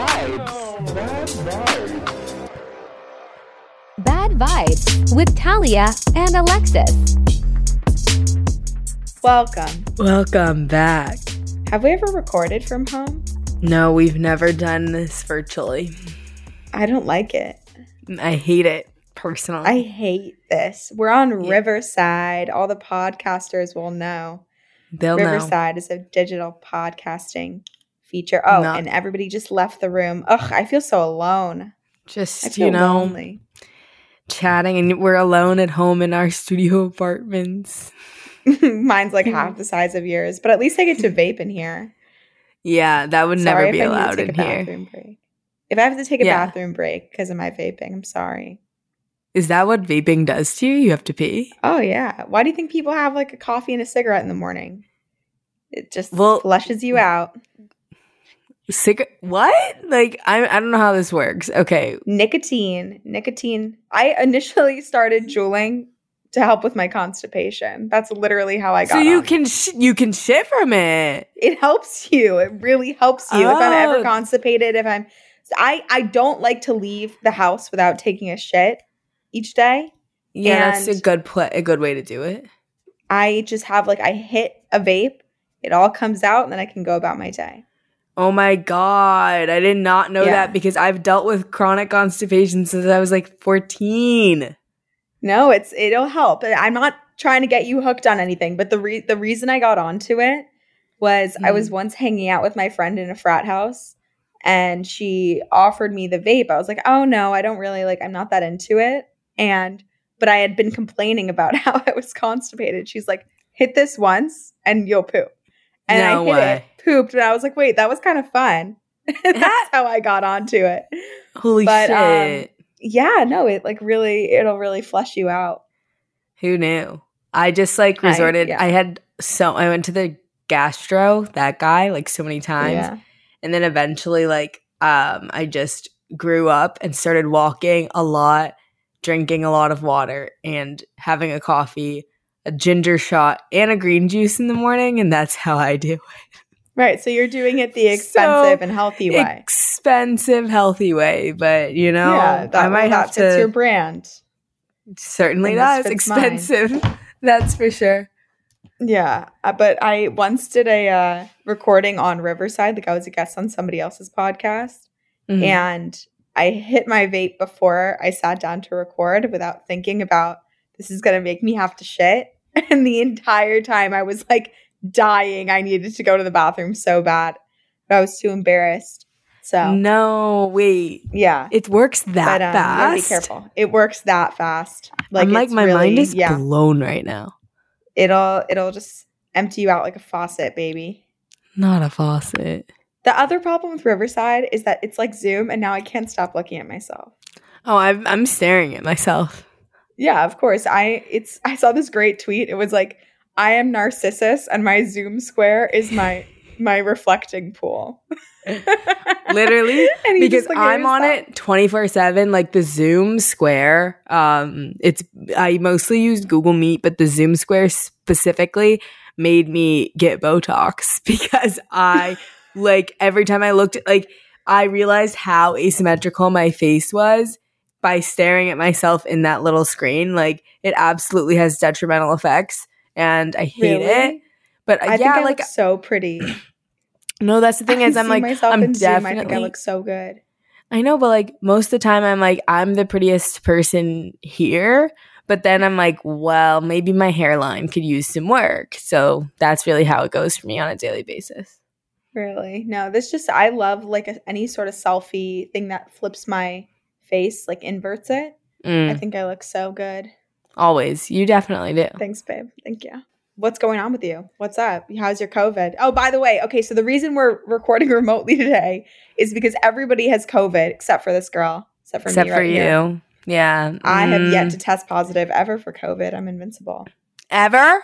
Bad vibes. Bad vibes. Bad vibes with Talia and Alexis. Welcome. Welcome back. Have we ever recorded from home? No, we've never done this virtually. I don't like it. I hate it personally. I hate this. We're on Riverside. All the podcasters will know. They'll know. Riverside is a digital podcasting feature. Oh, and everybody just left the room. Ugh, I feel so alone. Just, you know, lonely. chatting and we're alone at home in our studio apartments. Mine's like half the size of yours, but at least I get to vape in here. Yeah, that would Sorry never be I need to allowed in here. break. If I have to take a Yeah. bathroom break because of my vaping, I'm sorry. Is that what vaping does to you? You have to pee? Oh yeah. Why do you think people have like a coffee and a cigarette in the morning? It just Well- flushes you out. Cig- what? Like I I don't know how this works. Okay. Nicotine, nicotine. I initially started juuling to help with my constipation. That's literally how I got. So you on. can sh- you can shit from it. It helps you. It really helps you. If I'm ever Oh. constipated, if I'm, I I don't like to leave the house without taking a shit each day. Yeah, that's a good pla a good way to do it. I just have like I hit a vape, it all comes out, and then I can go about my day. Oh my god, I did not know Yeah. that because I've dealt with chronic constipation since I was like 14. No, it's it'll help. I'm not trying to get you hooked on anything, but the re- the reason I got onto it was I was mm. once hanging out with my friend in a frat house and she offered me the vape. I was like, "Oh no, I don't really like I'm not that into it." And but I had been complaining about how I was constipated. She's like, "Hit this once and you'll poop." And No I hit way. it, pooped, and I was like, "Wait, that was kind of fun." That's how I got onto it. Holy But, um, shit. Yeah, no, it like really it'll really flush you out. Who knew? I just like I- resorted. yeah. I, had so I went to the gastro, that guy, like so many times. Yeah. And then eventually like um I just grew up and started walking a lot, drinking a lot of water and having a coffee, a ginger shot and a green juice in the morning and that's how I do it. Right. So you're doing it the So expensive and healthy way. expensive, healthy way, but you know, yeah, that, I might have to. your brand. certainly does fits mine. expensive. That's for sure. Yeah. Uh, but I once did a uh, recording on Riverside. Like I was a guest on somebody else's podcast. Mhm. And I hit my vape before I sat down to record without thinking about this is going to make me have to shit. And the entire time I was like dying. I needed to go to the bathroom so bad. But I was too embarrassed. So, no, wait, yeah. it works that but um, fast. gotta be careful. It works that fast. Like I'm like my really- mind is yeah. blown right now. It'll it'll just empty you out like a faucet, baby. Not a faucet. The other problem with Riverside is that it's like Zoom, and now I can't stop looking at myself. Oh, I'm I'm staring at myself. Yeah, of course. I it's I saw this great tweet. It was like, I am Narcissus, and my Zoom square is my my reflecting pool. Literally, because just, like, I'm on it 24 7 like the zoom square um it's i mostly use google meet but the zoom square specifically made me get botox because i like every time i looked at like i realized how asymmetrical my face was by staring at myself in that little screen like it absolutely has detrimental effects and i hate Really? it but I yeah think I like look so pretty. no that's the thing I is i'm like myself i'm in Zoom. I definitely think I look so good. I know, but like most of the time, I'm like, I'm the prettiest person here. But then I'm like, well, maybe my hairline could use some work. So that's really how it goes for me on a daily basis. Really? No, this just I love like a, any sort of selfie thing that flips my face, like inverts it. I Mm, think I look so good. always. You definitely do. Thanks, babe. Thank you. what's going on with you? What's up? How's your COVID? Oh, by the way, okay, so the reason we're recording remotely today is because everybody has COVID except for this girl, except for Except me Except for right you. here. Yeah. I have yet Mm. to test positive ever for COVID. I'm invincible. ever.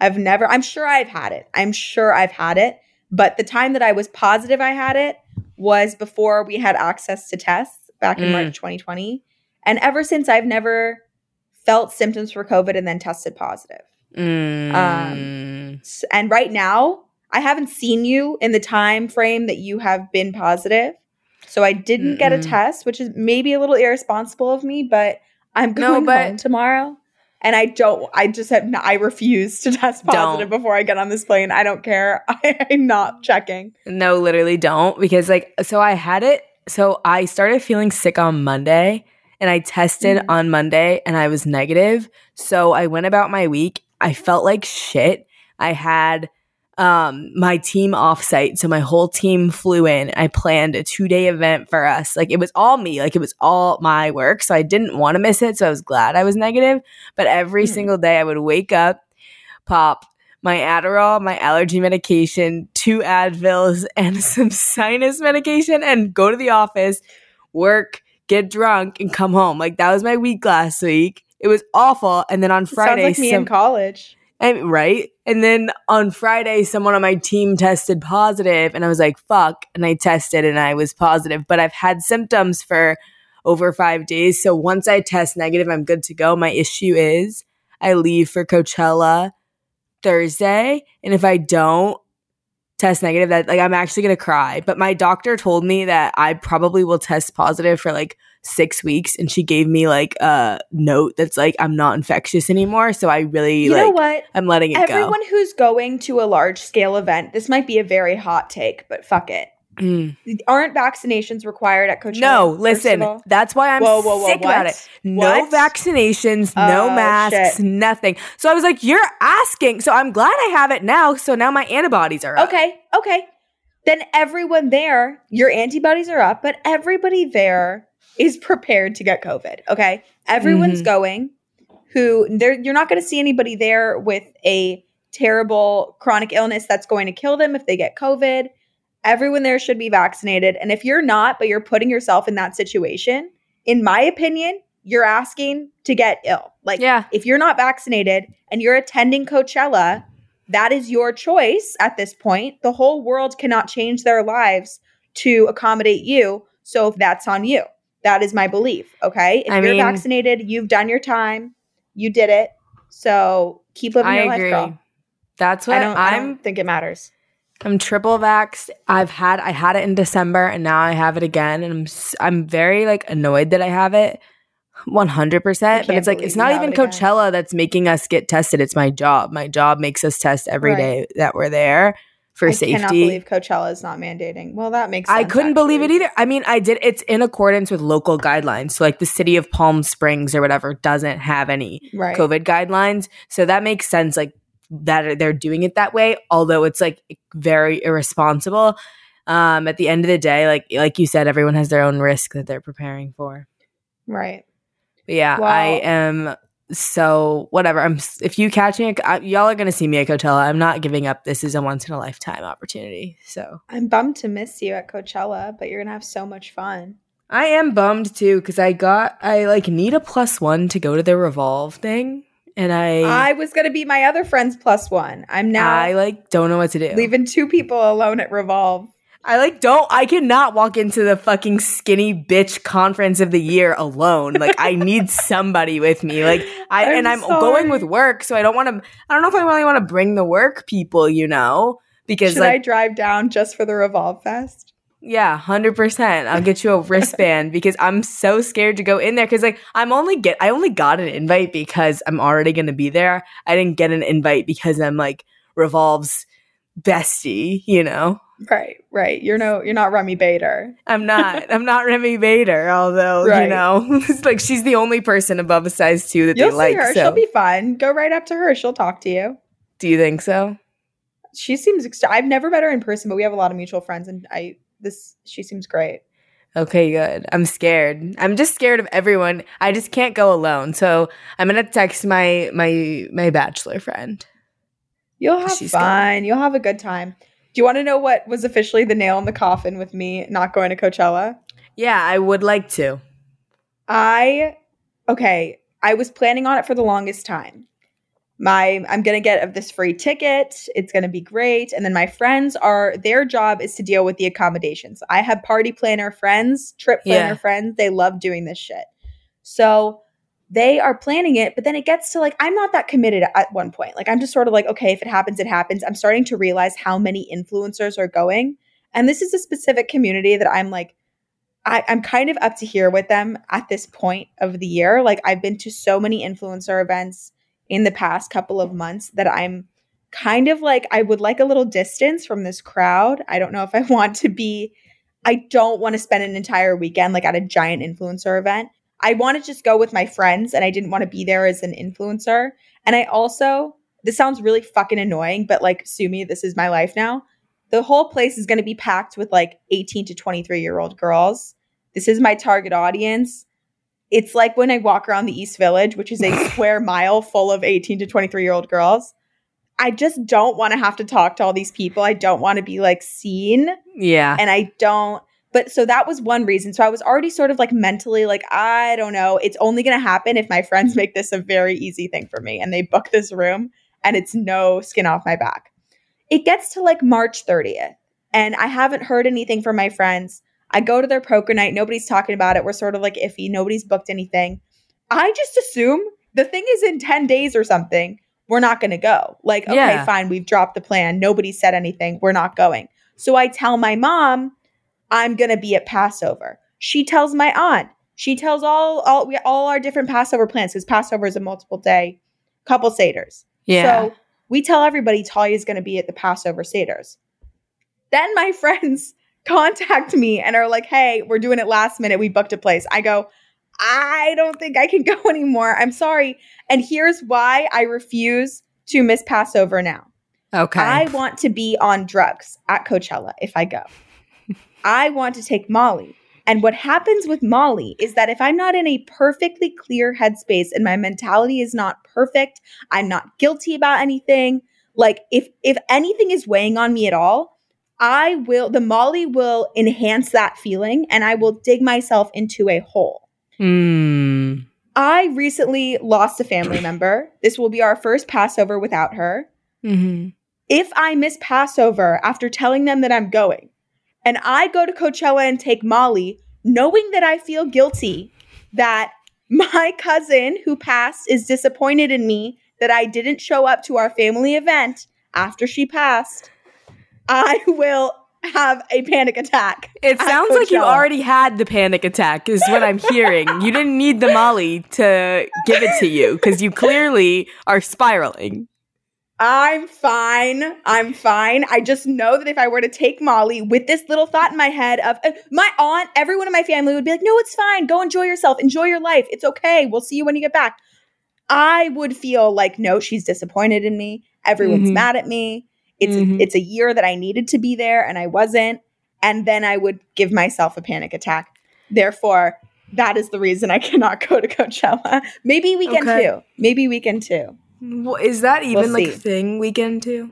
I've never, I'm sure I've had it. I'm sure I've had it. But the time that I was positive I had it was before we had access to tests back in Mm. March 2020. And ever since, I've never felt symptoms for COVID and then tested positive. Mm. S- And right now, I haven't seen you in the time frame that you have been positive. So I didn't get a test, which is maybe a little irresponsible of me, but I'm No, going but- home tomorrow. And I don't, I just have, I refuse to test positive Don't. before I get on this plane. I don't care. I, I'm not checking. No, literally don't. Because, like, so I had it. So I started feeling sick on Monday and I tested Mhm. on Monday and I was negative. So I went about my week. I felt like shit. I had um my team offsite. So my whole team flew in. I planned a two day event for us. Like it was all me. Like it was all my work. So I didn't want to miss it. So I was glad I was negative. But every Mhm. single day I would wake up, pop my Adderall, my allergy medication, two Advils, and some sinus medication, and go to the office, work, get drunk, and come home. Like that was my week last week. It was awful. And then on Friday, Sounds like me some- in college. and, right? And then on Friday, someone on my team tested positive, and I was like, fuck. And I tested and I was positive, but I've had symptoms for over five days. So once I test negative, I'm good to go. My issue is I leave for Coachella Thursday. And if I don't test negative, that like I'm actually gonna cry. But my doctor told me that I probably will test positive for like six weeks. And she gave me like a note that's like, I'm not infectious anymore. So I really You like know what? I'm letting it Everyone who's going to a large scale event, this might be a very hot take, but fuck it. Mm. Aren't vaccinations required at Coachella? No, listen. That's why I'm Whoa, whoa, whoa, sick about it. No What? vaccinations, no Oh, masks, shit. nothing. So I was like, "You're asking." So I'm glad I have it now. So now my antibodies are up. Okay, okay. Then everyone there, your antibodies are up, but everybody there is prepared to get COVID. Okay. Everyone's Mhm. going who there you're not going to see anybody there with a terrible chronic illness that's going to kill them if they get COVID. Everyone there should be vaccinated. And if you're not, but you're putting yourself in that situation, in my opinion, you're asking to get ill. Like Yeah. if you're not vaccinated and you're attending Coachella, that is your choice at this point. The whole world cannot change their lives to accommodate you. So that's on you. That is my belief. Okay. If I you're mean- vaccinated, you've done your time. You did it. So keep living I your agree. life, girl. That's what I don't, I I'm. don't think it matters. I'm triple vaxxed. I've had I had it in December and now I have it again and I'm I'm very like annoyed that I have it 100%, but it's like it's not even it again. Coachella that's making us get tested. It's my job. My job makes us test every Right. day that we're there for I safety. cannot believe Coachella is not mandating. Well, that makes sense. I couldn't believe it either. I mean, I did. It's in accordance with local guidelines. So, like the city of Palm Springs or whatever doesn't have any Right. COVID guidelines. So that makes sense. Like that they're doing it that way. Although it's like very irresponsible. Um, at the end of the day, like like you said, everyone has their own risk that they're preparing for. Right. But yeah, I am. So whatever. I'm. If you catch me, I, y'all are gonna see me at Coachella. I'm not giving up. This is a once in a lifetime opportunity. So. I'm bummed to miss you at Coachella, but you're going to have so much fun. I am bummed too because I got I like need a plus one to go to the revolve thing, and I I was going to be my other friend's plus one. I'm now I like don't know what to do. leaving two people alone at Revolve. I like don't I cannot walk into the fucking skinny bitch conference of the year alone. Like I need somebody with me. Like I I'm and I'm sorry. going with work, so I don't want to. I don't know if I really want to bring the work people, you know, because Should I drive down just for the Revolve Fest? Yeah, hundred percent. I'll get you a wristband because I'm so scared to go in there because like I'm only get I only got an invite because I'm already gonna be there. I didn't get an invite because I'm like Revolve's bestie, you know. Right, right. You're no, you're not Remi Bader. I'm not. I'm not Remi Bader, although right. you know, it's like she's the only person above a size two that You'll they see like. her. So, She'll be fun. Go right up to her. She'll talk to you. do you think so? She seems. Ext- I've never met her in person, but we have a lot of mutual friends, and I this she seems great. Okay, good. I'm scared. I'm just scared of everyone. I just can't go alone. So I'm gonna text my my my bachelor friend. You'll have She's fun. You'll have a good time. Do you want to know what was officially the nail in the coffin with me not going to Coachella? Yeah, I would like to. I okay, I was planning on it for the longest time. My I'm going to get of this free ticket. It's going to be great. And then my friends are their job is to deal with the accommodations. I have party planner friends, trip planner Yeah. friends. They love doing this shit. So they are planning it, but then it gets to like I'm not that committed at one point. Like I'm just sort of like okay, if it happens it happens. I'm starting to realize how many influencers are going. And this is a specific community that I'm like I, I'm kind of up to here with them at this point of the year. Like I've been to so many influencer events in the past couple of months that I'm kind of like I would like a little distance from this crowd. I don't know if I want to be I don't want to spend an entire weekend like at a giant influencer event. I want to just go with my friends and I didn't want to be there as an influencer. And I also this sounds really fucking annoying, but like sue me, this is my life now. The whole place is going to be packed with like 18 to 23 year old girls. This is my target audience. It's like when I walk around the East Village, which is a square mile full of 18 to 23 year old girls. I just don't want to have to talk to all these people. I don't want to be like seen. Yeah. And I don't, but so that was one reason. So I was already sort of like mentally like, I don't know. It's only going to happen if my friends mm-hmm. make this a very easy thing for me and they book this room and it's no skin off my back. It gets to like March 30th and I haven't heard anything from my friends. I go to their poker night. Nobody's talking about it. We're sort of like iffy. Nobody's booked anything. I just assume the thing is in 10 days or something. We're not going to go. Like, okay, Yeah. fine. We've dropped the plan. Nobody said anything. We're not going. So I tell my mom, I'm going to be at Passover. She tells my aunt. She tells all all we all our different Passover plans because Passover is a multiple day couple seders. yeah. So we tell everybody Talia's going to be at the Passover seders. Then my friends contact me and are like, "Hey, we're doing it last minute. We booked a place." I go, "I don't think I can go anymore. I'm sorry." And here's why I refuse to miss Passover now. okay. I want to be on drugs at Coachella if I go. I want to take Molly. And what happens with Molly is that if I'm not in a perfectly clear headspace and my mentality is not perfect, I'm not guilty about anything. Like if if anything is weighing on me at all, I will the Molly will enhance that feeling and I will dig myself into a hole. Hmm. I recently lost a family member. This will be our first Passover without her hmm if I miss Passover after telling them that I'm going, and I go to Coachella and take Molly, knowing that I feel guilty that my cousin who passed is disappointed in me that I didn't show up to our family event after she passed, I will have a panic attack. It sounds like you already had the panic attack, is what I'm hearing. you didn't need the Molly to give it to you because you clearly are spiraling. I'm fine. I'm fine. I just know that if I were to take Molly with this little thought in my head of uh, my aunt, everyone in my family would be like, no, it's fine. Go enjoy yourself. Enjoy your life. It's okay. We'll see you when you get back. I would feel like, no, she's disappointed in me. Everyone's Mhm. mad at me. It's Mhm. it's a year that I needed to be there and I wasn't. And then I would give myself a panic attack. Therefore, that is the reason I cannot go to Coachella. Maybe weekend Okay. two. Maybe weekend two. Wha- Is that even like a see. thing weekend too?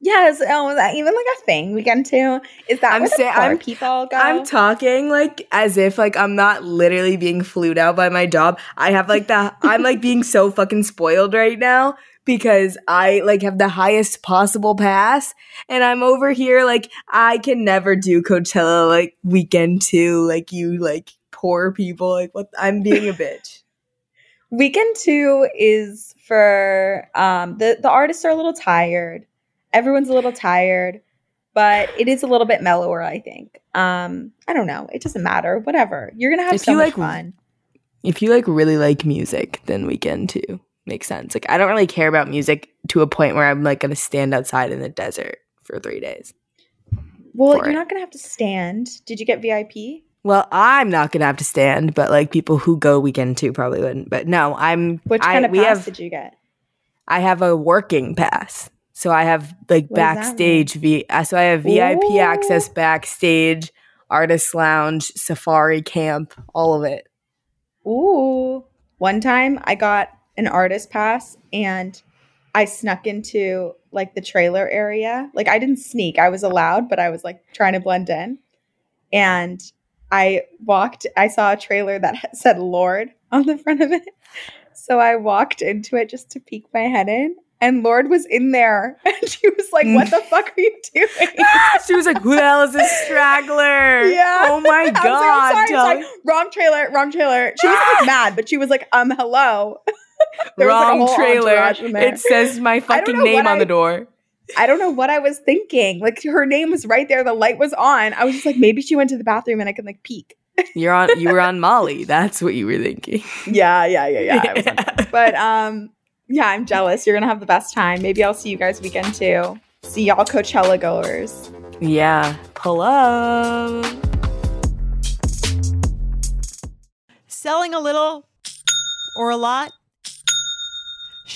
Yes. Oh, is that even like a thing weekend too? Is that I'm where say- I'm- people go? I'm talking like as if like I'm not literally being flued out by my job. I have like that. I'm like being so fucking spoiled right now because I like have the highest possible pass and I'm over here like I can never do Coachella like weekend two like you like poor people like what I'm being a bitch. weekend two is for um the the artists are a little tired. Everyone's a little tired, but it is a little bit mellower. I think. Um, I don't know. It doesn't matter. Whatever. You're gonna have If so you much like- fun. If you like really like music, then weekend two makes sense. Like I don't really care about music to a point where I'm like gonna stand outside in the desert for three days. Well, you're it. not gonna have to stand. Did you get VIP? Well, I'm not gonna have to stand, but like people who go weekend two probably wouldn't. But no, I'm. Which I, kind of pass have. did you get? I have a working pass, so I have like What backstage. V. uh, So I have VIP Ooh. access backstage, artist lounge, safari camp, all of it. Ooh. One time I got an artist pass and I snuck into like the trailer area. Like I didn't sneak, I was allowed, but I was like trying to blend in. And I walked, I saw a trailer that said Lorde on the front of it. So I walked into it just to peek my head in. And Lorde was in there. And she was like, What the fuck are you doing? she was like, "Who the hell is this straggler?" Yeah. Oh my I was like, god. I'm sorry, I'm sorry. Wrong trailer, wrong trailer. She was like mad, but she was like, um, hello. There was, like, Wrong trailer. entourage in there. It says my fucking name on I- the door. I don't know what I was thinking. Like her name was right there, the light was on. I was just like, maybe she went to the bathroom and I can like peek. You're on. You were on Molly. That's what you were thinking. Yeah, yeah, yeah, yeah. I was on- but um, yeah, I'm jealous. You're gonna have the best time. Maybe I'll see you guys weekend too. See y'all Coachella goers. yeah. Pull up. Selling a little or a lot?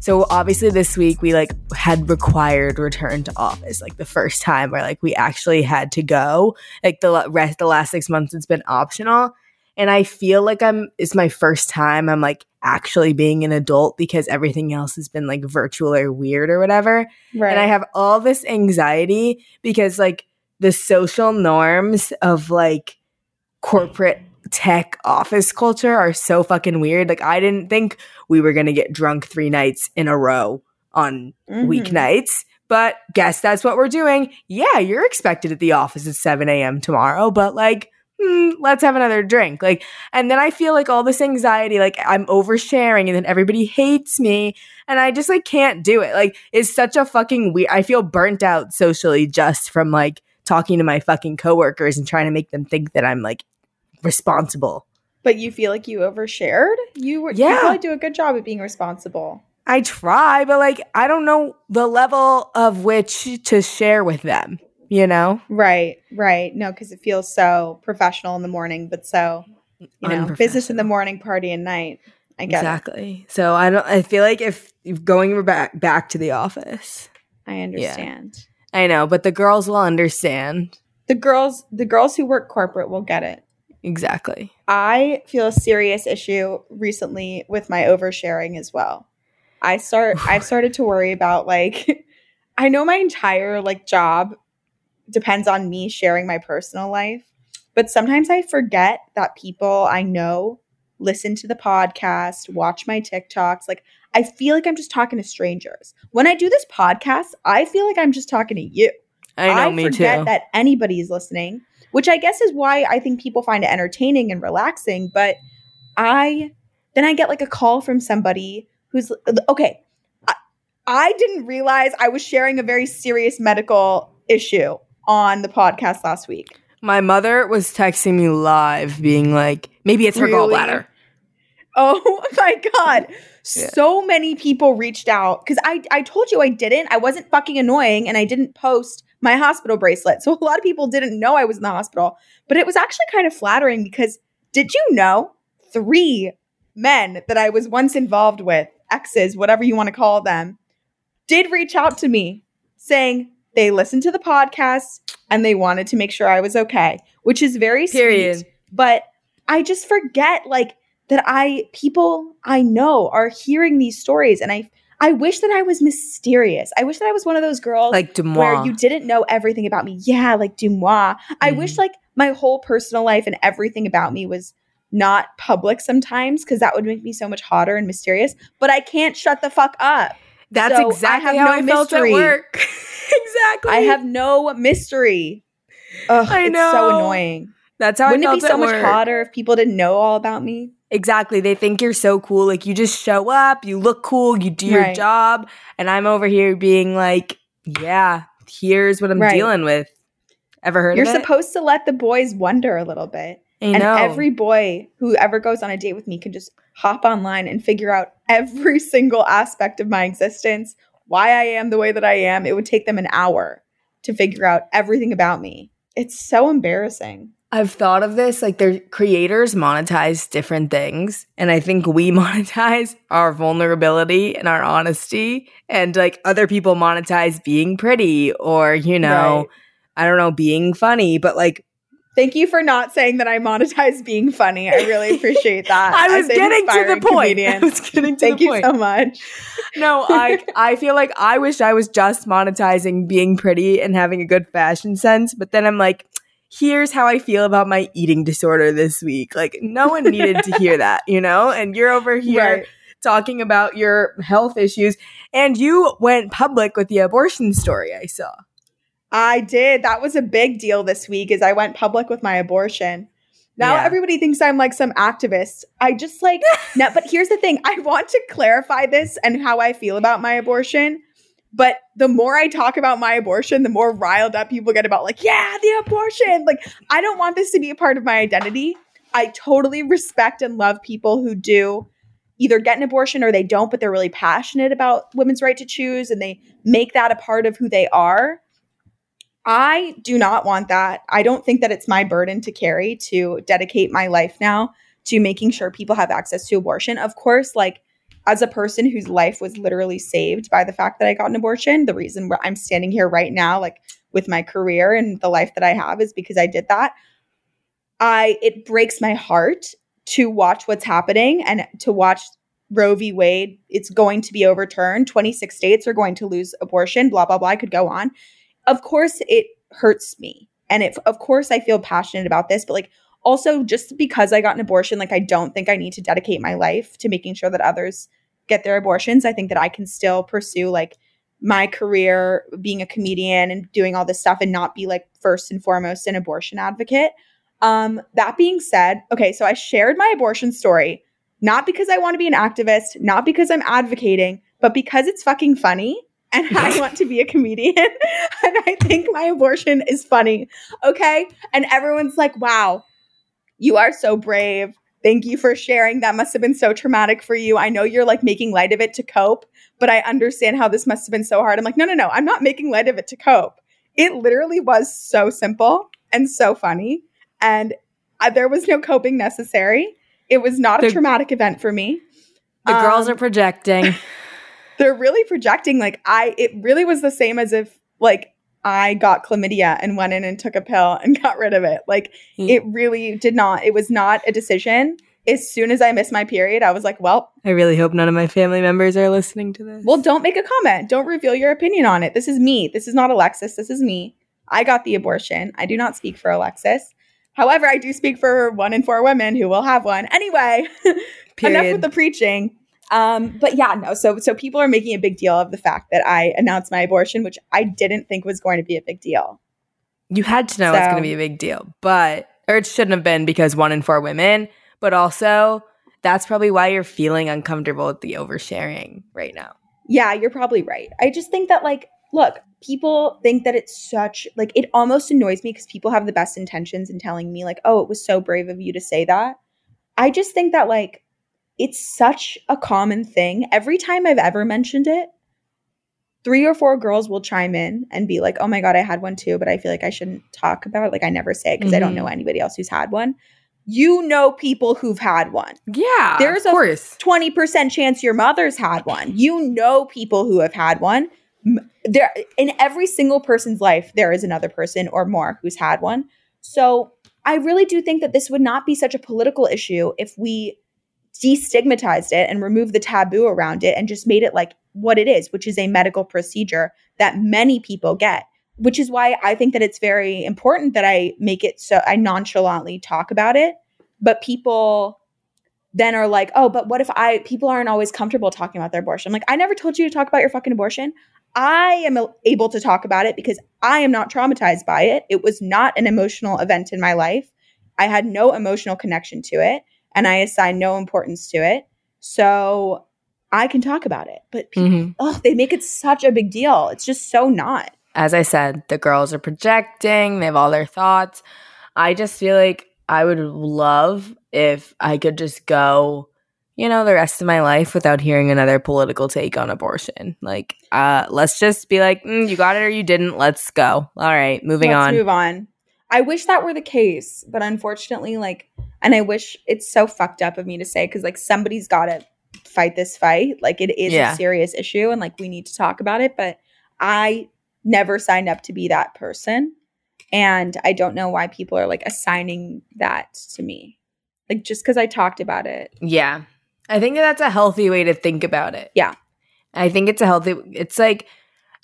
so obviously this week we like had required return to office like the first time where like we actually had to go. Like the rest the last 6 months it's been optional and I feel like I'm it's my first time I'm like actually being an adult because everything else has been like virtual or weird or whatever. Right. And I have all this anxiety because like the social norms of like corporate tech office culture are so fucking weird. Like I didn't think we were gonna get drunk three nights in a row on Mhm. weeknights. But guess that's what we're doing. Yeah, you're expected at the office at 7 a.m. tomorrow, but like, hmm, let's have another drink. Like, and then I feel like all this anxiety, like I'm oversharing and then everybody hates me. And I just like can't do it. Like, it's such a fucking weird, I feel burnt out socially just from like talking to my fucking coworkers and trying to make them think that I'm like responsible. But you feel like you overshared? You were you Yeah. probably do a good job at being responsible. I try, but like I don't know the level of which to share with them, you know? Right, right. No, because it feels so professional in the morning, but so you know, business in the morning, party at night. I it. Exactly. So I don't I feel like if going back back to the office. I understand. I know, but the girls will understand. The girls, the girls who work corporate will get it. Exactly. I feel a serious issue recently with my oversharing as well. I start I've started to worry about like I know my entire like job depends on me sharing my personal life, but sometimes I forget that people I know listen to the podcast, watch my TikToks. Like I feel like I'm just talking to strangers. When I do this podcast, I feel like I'm just talking to you. I know me forget too. that anybody's listening, which I guess is why I think people find it entertaining and relaxing. But I then I get like a call from somebody who's okay. I, I didn't realize I was sharing a very serious medical issue on the podcast last week. My mother was texting me live being like, maybe it's her Really? gallbladder. Oh my god. So many people reached out cuz I I told you I didn't. I wasn't fucking annoying and I didn't post my hospital bracelet. So a lot of people didn't know I was in the hospital, but it was actually kind of flattering because did you know 3 men that I was once involved with exes, whatever you want to call them, did reach out to me saying they listened to the podcast and they wanted to make sure I was okay, which is very Period. sweet. But I just forget like that I people I know are hearing these stories and I I wish that I was mysterious. I wish that I was one of those girls Like Demois. where you didn't know everything about me. Yeah, like Dumois. I Mhm. wish like my whole personal life and everything about me was not public sometimes because that would make me so much hotter and mysterious. But I can't shut the fuck up. That's So, I exactly have how no I felt mystery. at work. exactly. I have no mystery. Ugh, I it's so annoying. That's how Wouldn't I it be so much work. hotter if people didn't know all about me? Exactly. They think you're so cool. Like you just show up, you look cool, you do your Right. job, and I'm over here being like, yeah, here's what I'm Right. dealing with. Ever heard You're supposed to let the boys wonder a little bit. And every boy who ever goes on a date with me can just hop online and figure out every single aspect of my existence, why I am the way that I am. It would take them an hour to figure out everything about me. It's so embarrassing. I've thought of this like their creators monetize different things and I think we monetize our vulnerability and our honesty and like other people monetize being pretty or you know Right. I don't know being funny but like Thank you for not saying that I monetize being funny. I really appreciate that. I was getting to the point. comedian. I was getting to Thank the you point. so much. no, I I feel like I wish I was just monetizing being pretty and having a good fashion sense, but then I'm like, here's how I feel about my eating disorder this week. Like no one needed to hear that, you know? And you're over here Right. talking about your health issues and you went public with the abortion story I saw. I did. That was a big deal this week as I went public with my abortion. Now Yeah. everybody thinks I'm like some activist. I just like no, but here's the thing. I want to clarify this and how I feel about my abortion. But the more I talk about my abortion, the more riled up people get about like, yeah, the abortion. Like, I don't want this to be a part of my identity. I totally respect and love people who do either get an abortion or they don't, but they're really passionate about women's right to choose and they make that a part of who they are. I do not want that. I don't think that it's my burden to carry to dedicate my life now to making sure people have access to abortion. Of course, like as a person whose life was literally saved by the fact that I got an abortion, the reason where I'm standing here right now, like with my career and the life that I have, is because I did that. I it breaks my heart to watch what's happening and to watch Roe v. Wade. It's going to be overturned. 26 states are going to lose abortion. Blah blah blah. I could go on. Of course, it hurts me, and it of course I feel passionate about this, but like also just because I got an abortion, like I don't think I need to dedicate my life to making sure that others get their abortions. I think that I can still pursue like my career being a comedian and doing all this stuff and not be like first and foremost an abortion advocate. Um, that being said, okay, so I shared my abortion story, not because I want to be an activist, not because I'm advocating, but because it's fucking funny and I want to be a comedian and I think my abortion is funny. Okay. And everyone's like, wow, you are so brave. Thank you for sharing. That must have been so traumatic for you. I know you're like making light of it to cope, but I understand how this must have been so hard. I'm like, no, no, no, I'm not making light of it to cope. It literally was so simple and so funny. And uh, there was no coping necessary. It was not a The- traumatic event for me. The girls Um, are projecting. they're really projecting like I it really was the same as if like I got chlamydia and went in and took a pill and got rid of it. Like Mm. it really did not. It was not a decision. As soon as I missed my period, I was like, well, I really hope none of my family members are listening to this. well, don't make a comment. Don't reveal your opinion on it. This is me. This is not Alexis. This is me. I got the abortion. I do not speak for Alexis. However, I do speak for one in four women who will have one. Anyway, enough with the preaching. Um, but yeah, no. So so people are making a big deal of the fact that I announced my abortion, which I didn't think was going to be a big deal. You had to know it's going to be a big deal, but or it shouldn't have been because one in four women. But also, that's probably why you're feeling uncomfortable with the oversharing right now. Yeah, you're probably right. I just think that like, look, people think that it's such like it almost annoys me because people have the best intentions in telling me like, oh, it was so brave of you to say that. I just think that like it's such a common thing. Every time I've ever mentioned it, three or four girls will chime in and be like, "Oh my god, I had one too, but I feel like I shouldn't talk about it. Like I never say it because I don't Mhm. know anybody else who's had one." you know people who've had one. Yeah, There's of a course. 20% chance your mother's had one. You know people who have had one. There in every single person's life there is another person or more who's had one. So, I really do think that this would not be such a political issue if we destigmatized it and removed the taboo around it and just made it like what it is, which is a medical procedure that many people get. Which is why I think that it's very important that I make it so I nonchalantly talk about it, but people then are like, oh, but what if I, people aren't always comfortable talking about their abortion? I'm like, I never told you to talk about your fucking abortion. I am able to talk about it because I am not traumatized by it. It was not an emotional event in my life. I had no emotional connection to it and I assign no importance to it. So I can talk about it. But people, Mhm. oh, they make it such a big deal. It's just so not. As I said, the girls are projecting, they have all their thoughts. I just feel like I would love if I could just go, you know, the rest of my life without hearing another political take on abortion. Like, uh, let's just be like, mm, you got it or you didn't. Let's go. All right, moving Let's on. move on. I wish that were the case, but unfortunately, like, and I wish it's so fucked up of me to say because like somebody's got to fight this fight. Like, it is Yeah. a serious issue, and like we need to talk about it. But I never signed up to be that person, and I don't know why people are like assigning that to me. Like, just because I talked about it, Yeah. I think that's a healthy way to think about it. Yeah. I think it's a healthy it's like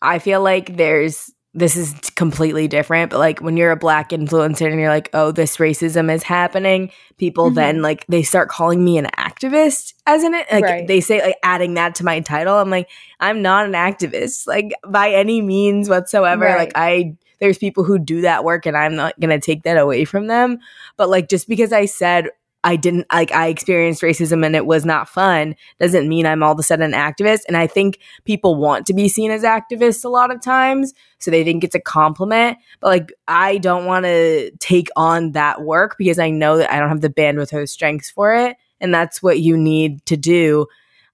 I feel like there's this is completely different, but like when you're a black influencer and you're like, "Oh, this racism is happening," people Mhm. then like they start calling me an activist as in it. Like Right. they say like adding that to my title. I'm like, "I'm not an activist like by any means whatsoever." Right. Like I there's people who do that work and I'm not going to take that away from them. But like just because I said I didn't like I experienced racism and it was not fun doesn't mean I'm all of a sudden an activist. And I think people want to be seen as activists a lot of times. So they think it's a compliment. But like I don't want to take on that work because I know that I don't have the bandwidth or the strengths for it. And that's what you need to do.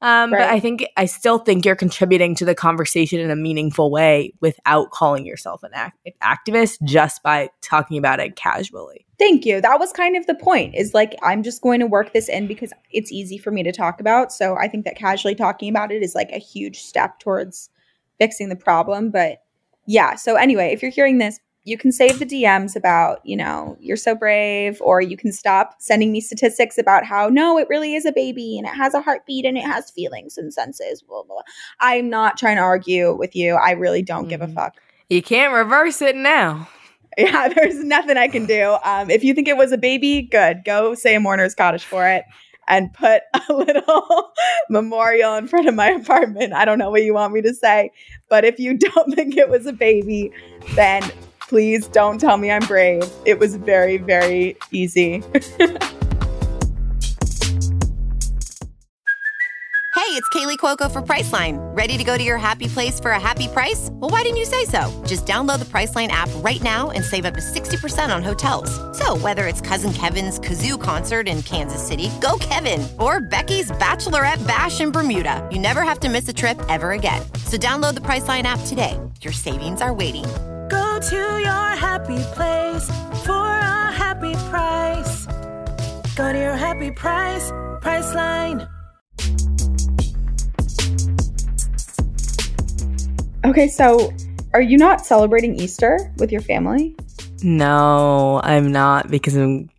Um, But I think I still think you're contributing to the conversation in a meaningful way without calling yourself an act- activist just by talking about it casually. Thank you. That was kind of the point. Is like I'm just going to work this in because it's easy for me to talk about. So I think that casually talking about it is like a huge step towards fixing the problem, but yeah. So anyway, if you're hearing this, you can save the DMs about, you know, you're so brave or you can stop sending me statistics about how no, it really is a baby and it has a heartbeat and it has feelings and senses, blah blah. I'm not trying to argue with you. I really don't give a Mhm. fuck. You can't reverse it now. Yeah, there's nothing I can do. Um, if you think it was a baby, good. Go say a mourner's Kaddish for it and put a little memorial in front of my apartment. I don't know what you want me to say, but if you don't think it was a baby, then please don't tell me I'm brave. It was very, very easy. Hey, it's Kaley Cuoco for Priceline. Ready to go to your happy place for a happy price? Well, why didn't you say so? Just download the Priceline app right now and save up to 60% on hotels. So, whether it's Cousin Kevin's Kazoo concert in Kansas City, go Kevin, or Becky's Bachelorette Bash in Bermuda, you never have to miss a trip ever again. So, download the Priceline app today. Your savings are waiting. Go to your happy place for a happy price. Go to your happy price, Priceline. okay, so are you not celebrating Easter with your family? No, I'm not because I'm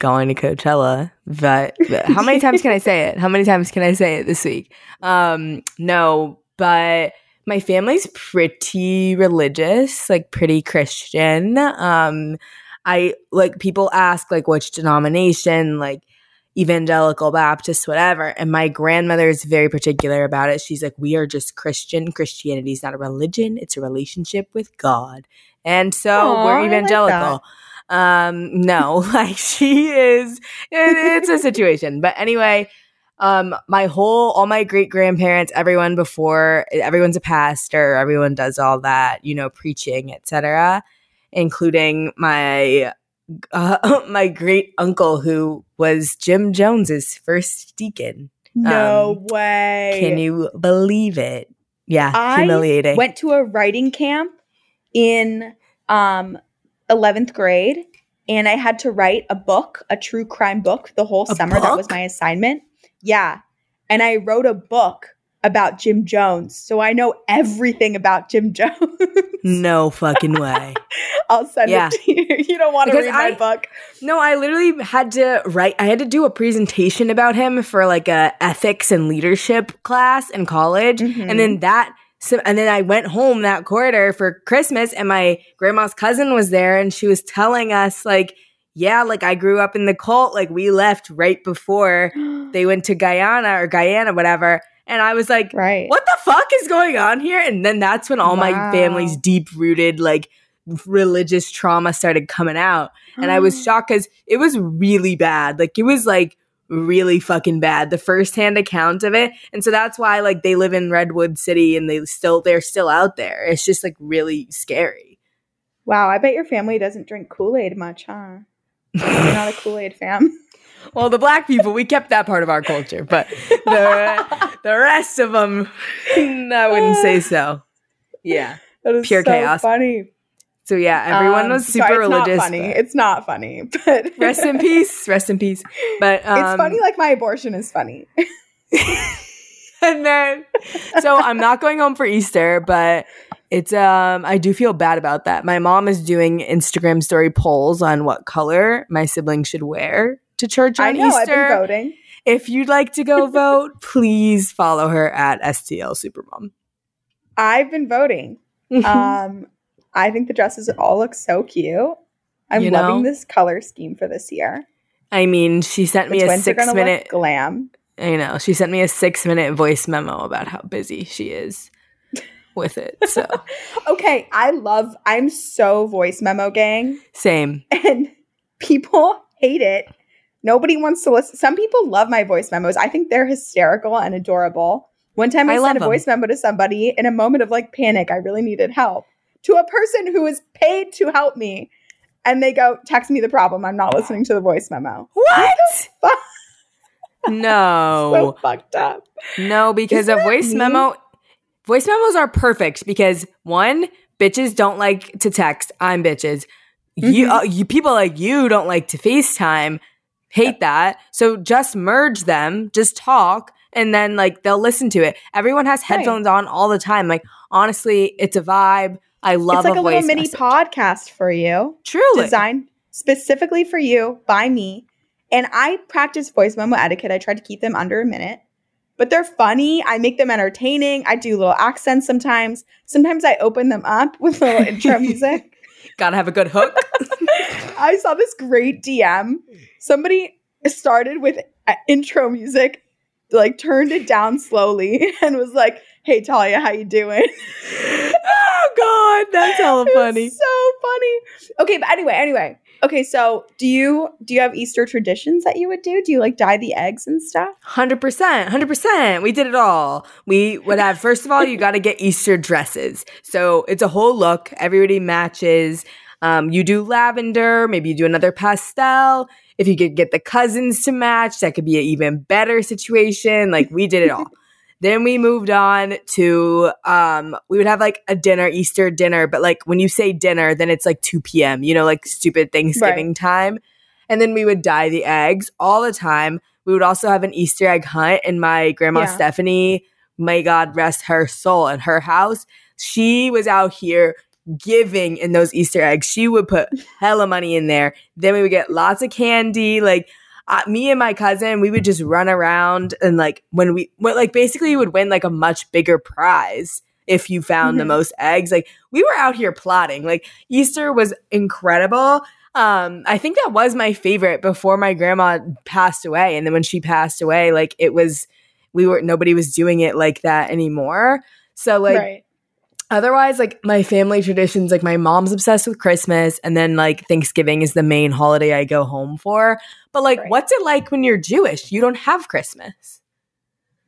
going to Coachella. But, but how many times can I say it? How many times can I say it this week? Um, no, but my family's pretty religious, like pretty Christian. Um, I like people ask like which denomination, like evangelical Baptist, whatever. And my grandmother is very particular about it. She's like, we are just Christian. Christianity is not a religion; it's a relationship with God. And so Aw, I we're like evangelical. um, no, like she is. It, it's a situation, but anyway. Um, my whole, all my great grandparents, everyone before, everyone's a pastor. Everyone does all that, you know, preaching, etc., including my uh, my great uncle who was Jim Jones's first deacon. No Um, way. Can you believe it? Yeah, I humiliating. went to a writing camp in um 11th grade and I had to write a book, a true crime book, the whole A summer. That was my assignment. Yeah. And I wrote a book about Jim Jones. So I know everything about Jim Jones. No fucking way. I'll send Yeah. it to you. You don't want to read my book. No, I literally had to write. I had to do a presentation about him for like a ethics and leadership class in college, Mhm. and then that. So, and then I went home that quarter for Christmas, and my grandma's cousin was there, and she was telling us like, yeah, like I grew up in the cult. Like we left right before they went to Guyana or Guyana, whatever. And I was like, Right. what the fuck is going on here? And then that's when all my family's deep rooted like religious trauma started coming out. And I was shocked because it was really bad. Like it was like really fucking bad. The firsthand account of it. And so that's why like they live in Redwood City and they still they're still out there. It's just like really scary. Wow, I bet your family doesn't drink Kool Aid much, huh? You're not a Kool Aid fam. Well, the black people, we kept that part of our culture, but the the rest of them, I wouldn't say so. Yeah. That is Pure so chaos. funny. So yeah, everyone Um, was sorry, super it's religious. Not funny. It's not funny, but rest in peace. Rest in peace. But um, it's funny like my abortion is funny. and then so I'm not going home for Easter, but it's um I do feel bad about that. My mom is doing Instagram story polls on what color my siblings should wear to church on I know. I've been voting. If you'd like to go vote, please follow her at STL Supermom. I've been voting. Um, I think the dresses all look so cute. I'm You loving know? this color scheme for this year. I mean, she sent The me a six minute glam. I know. She sent me a six minute voice memo about how busy she is with it. So Okay, I love. I'm so voice memo gang, same. and people hate it. Nobody wants to listen. Some people love my voice memos. I think they're hysterical and adorable. One time I, I sent a voice memo to somebody in a moment of like panic. I really needed help to a person who is paid to help me. And they go, text me the problem. I'm not listening to the voice memo. What? fuck? No. So fucked up. No, because Isn't a voice memo voice memos are perfect because one, bitches don't like to text. I'm bitches. You, Mhm. uh, you people like you don't like to FaceTime. Hate that. So just merge them, just talk, and then like they'll listen to it. Everyone has Right. headphones on all the time. Like honestly, it's a vibe. I love it's like a, a, little mini message. podcast for you. Truly. designed specifically for you by me. And I practice voice memo etiquette. I try to keep them under a minute, but they're funny. I make them entertaining. I do little accents sometimes. Sometimes I open them up with little intro music. Gotta have a good hook. I saw this great DM. Somebody started with uh, intro music, like turned it down slowly, and was like, "Hey Talia, how you doing?" oh god, that's hella was funny. so funny. Okay, but anyway, anyway. Okay, so do you do you have Easter traditions that you would do? Do you like dye the eggs and stuff? Hundred percent, hundred percent. We did it all. We would have first of all, you got to get Easter dresses. So it's a whole look. Everybody matches. Um, you do lavender, maybe you do another pastel. If you could get the cousins to match, that could be an even better situation. Like we did it all. Then we moved on to um, we would have like a dinner, Easter dinner, but like when you say dinner, then it's like two p.m. You know, like stupid Thanksgiving time. And then we would dye the eggs all the time. We would also have an Easter egg hunt and my grandma Yeah. Stephanie, may God rest her soul, in her house. She was out here giving in those Easter eggs. She would put hella money in there. Then we would get lots of candy. Like uh, me and my cousin, we would just run around and like when we, when, like basically you would win like a much bigger prize if you found the Mhm. most eggs. Like we were out here plotting. Like Easter was incredible. Um, I think that was my favorite before my grandma passed away. And then when she passed away, like it was, we were, nobody was doing it like that anymore. So like, right. Otherwise like my family traditions like my mom's obsessed with christmas and then like thanksgiving is the main holiday i go home for but like Right. what's it like when you're jewish you don't have christmas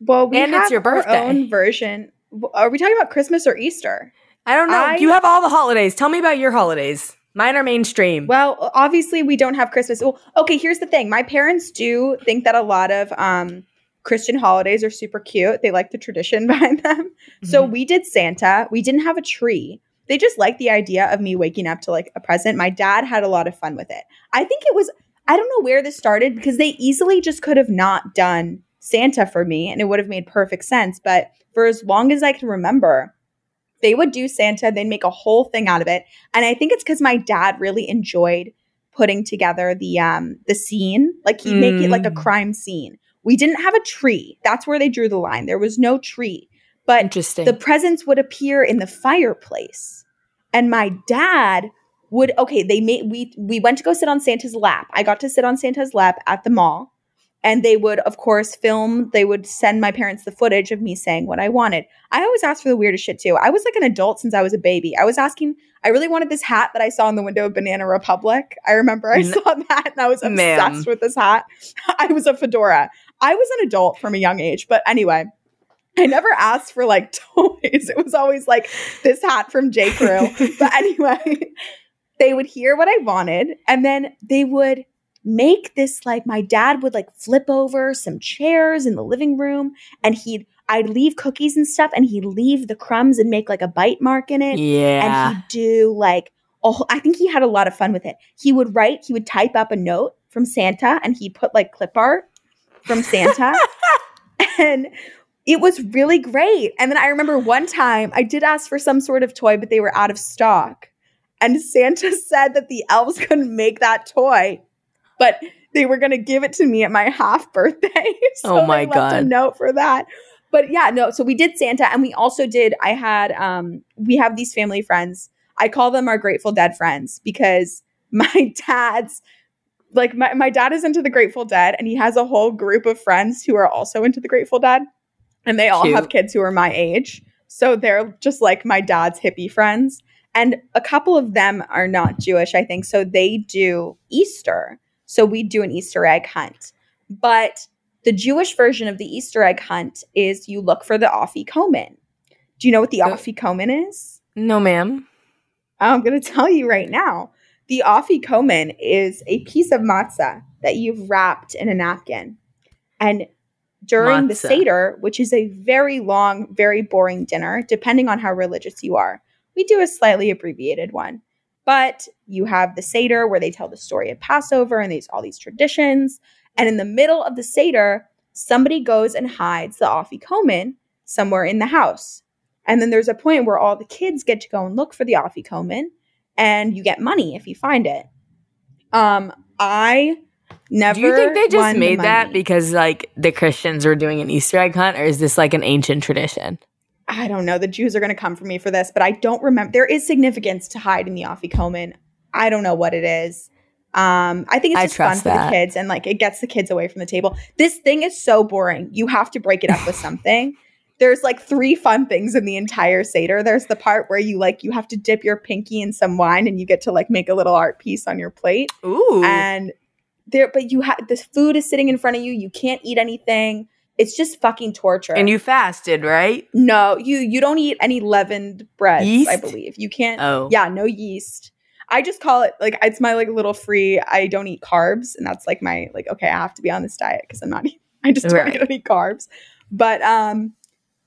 Well, we And it's have your our birthday. own version. Are we talking about Christmas or Easter? i don't know I- you have all the holidays tell me about your holidays mine are mainstream Well, obviously we don't have Christmas. Well, okay, here's the thing. My parents do think that a lot of um Christian holidays are super cute. They like the tradition behind them. So Mhm. we did Santa. We didn't have a tree. they just like the idea of me waking up to like a present. My dad had a lot of fun with it. I think it was I don't know where this started because they easily just could have not done Santa for me and it would have made perfect sense. But for as long as I can remember, they would do Santa, they'd make a whole thing out of it. And I think it's because my dad really enjoyed putting together the um the scene. Like he'd make it like a Mm. crime scene. We didn't have a tree. That's where they drew the line. There was no tree. But Interesting. the presents would appear in the fireplace and my dad would okay they made we we went to go sit on santa's lap i got to sit on santa's lap at the mall and they would of course film they would send my parents the footage of me saying what i wanted i always asked for the weirdest shit too i was like an adult since i was a baby i was asking i really wanted this hat that i saw in the window of banana republic i remember I saw that and i was obsessed Ma'am. with this hat i was a fedora i was an adult from a young age but anyway I never asked for like toys. It was always like this hat from J. Crew. but anyway, they would hear what I wanted and then they would make this like my dad would like flip over some chairs in the living room and he'd I'd leave cookies and stuff and he'd leave the crumbs and make like a bite mark in it. yeah. And he'd do like oh I think he had a lot of fun with it. He would write, he would type up a note from Santa and he'd put like clip art from Santa. and it was really great. And then I remember one time I did ask for some sort of toy, but they were out of stock. And Santa said that the elves couldn't make that toy, but they were going to give it to me at my half birthday. so Oh my left a God. note for that. But yeah, no. So we did Santa, and we also did. I had um, we have these family friends. I call them our Grateful Dead friends because my dad's like my, my dad is into the Grateful Dead, and he has a whole group of friends who are also into the Grateful Dead, and they all Cute. have kids who are my age. So they're just like my dad's hippie friends. And a couple of them are not Jewish, I think. So they do Easter. So we do an Easter egg hunt. But the Jewish version of the Easter egg hunt is you look for the Afikomen. Do you know what the Uh, Afikomen is? no, ma'am. I'm going to tell you right now. The Afikomen is a piece of matzah that you've wrapped in a napkin. And during the Seder, which is a very long, very boring dinner, depending on how religious you are, we do a slightly abbreviated one. But you have the Seder where they tell the story of Passover and these all these traditions. And in the middle of the Seder, somebody goes and hides the Afikomen somewhere in the house. And then there's a point where all the kids get to go and look for the Afikomen and you get money if you find it. Um, I never. Do you think they just won the made that because like the Christians were doing an Easter egg hunt, or is this like an ancient tradition? I don't know. The Jews are going to come for me for this, but I don't remember. There is significance to hiding the Afikomen. I don't know what it is. Um, I think it's just fun for that. the kids and like it gets the kids away from the table. This thing is so boring. You have to break it up with something. There's like three fun things in the entire Seder. There's the part where you like you have to dip your pinky in some wine and you get to like make a little art piece on your plate. Ooh, And there, but you have this food is sitting in front of you. You can't eat anything. It's just fucking torture. and you fasted, right? No, you you don't eat any leavened breads. I believe you can't. Oh, Yeah, no yeast. I just call it like it's my like little free. I don't eat carbs, and that's like my like okay. I have to be on this diet because I'm not. I just don't, Right. don't eat carbs. But um,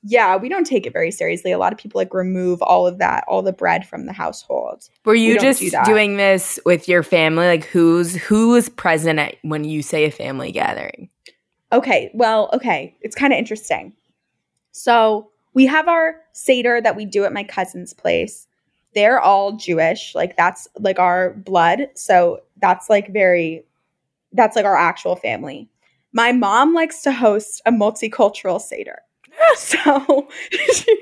yeah, we don't take it very seriously. A lot of people like remove all of that, all the bread from the household. Were you don't just do doing this with your family? Like, who's who is present at when you say a family gathering? Okay, well, okay. It's kind of interesting. So we have our Seder that we do at my cousin's place. They're all Jewish. Like that's like our blood. So that's like very, that's like our actual family. My mom likes to host a multicultural Seder. So she,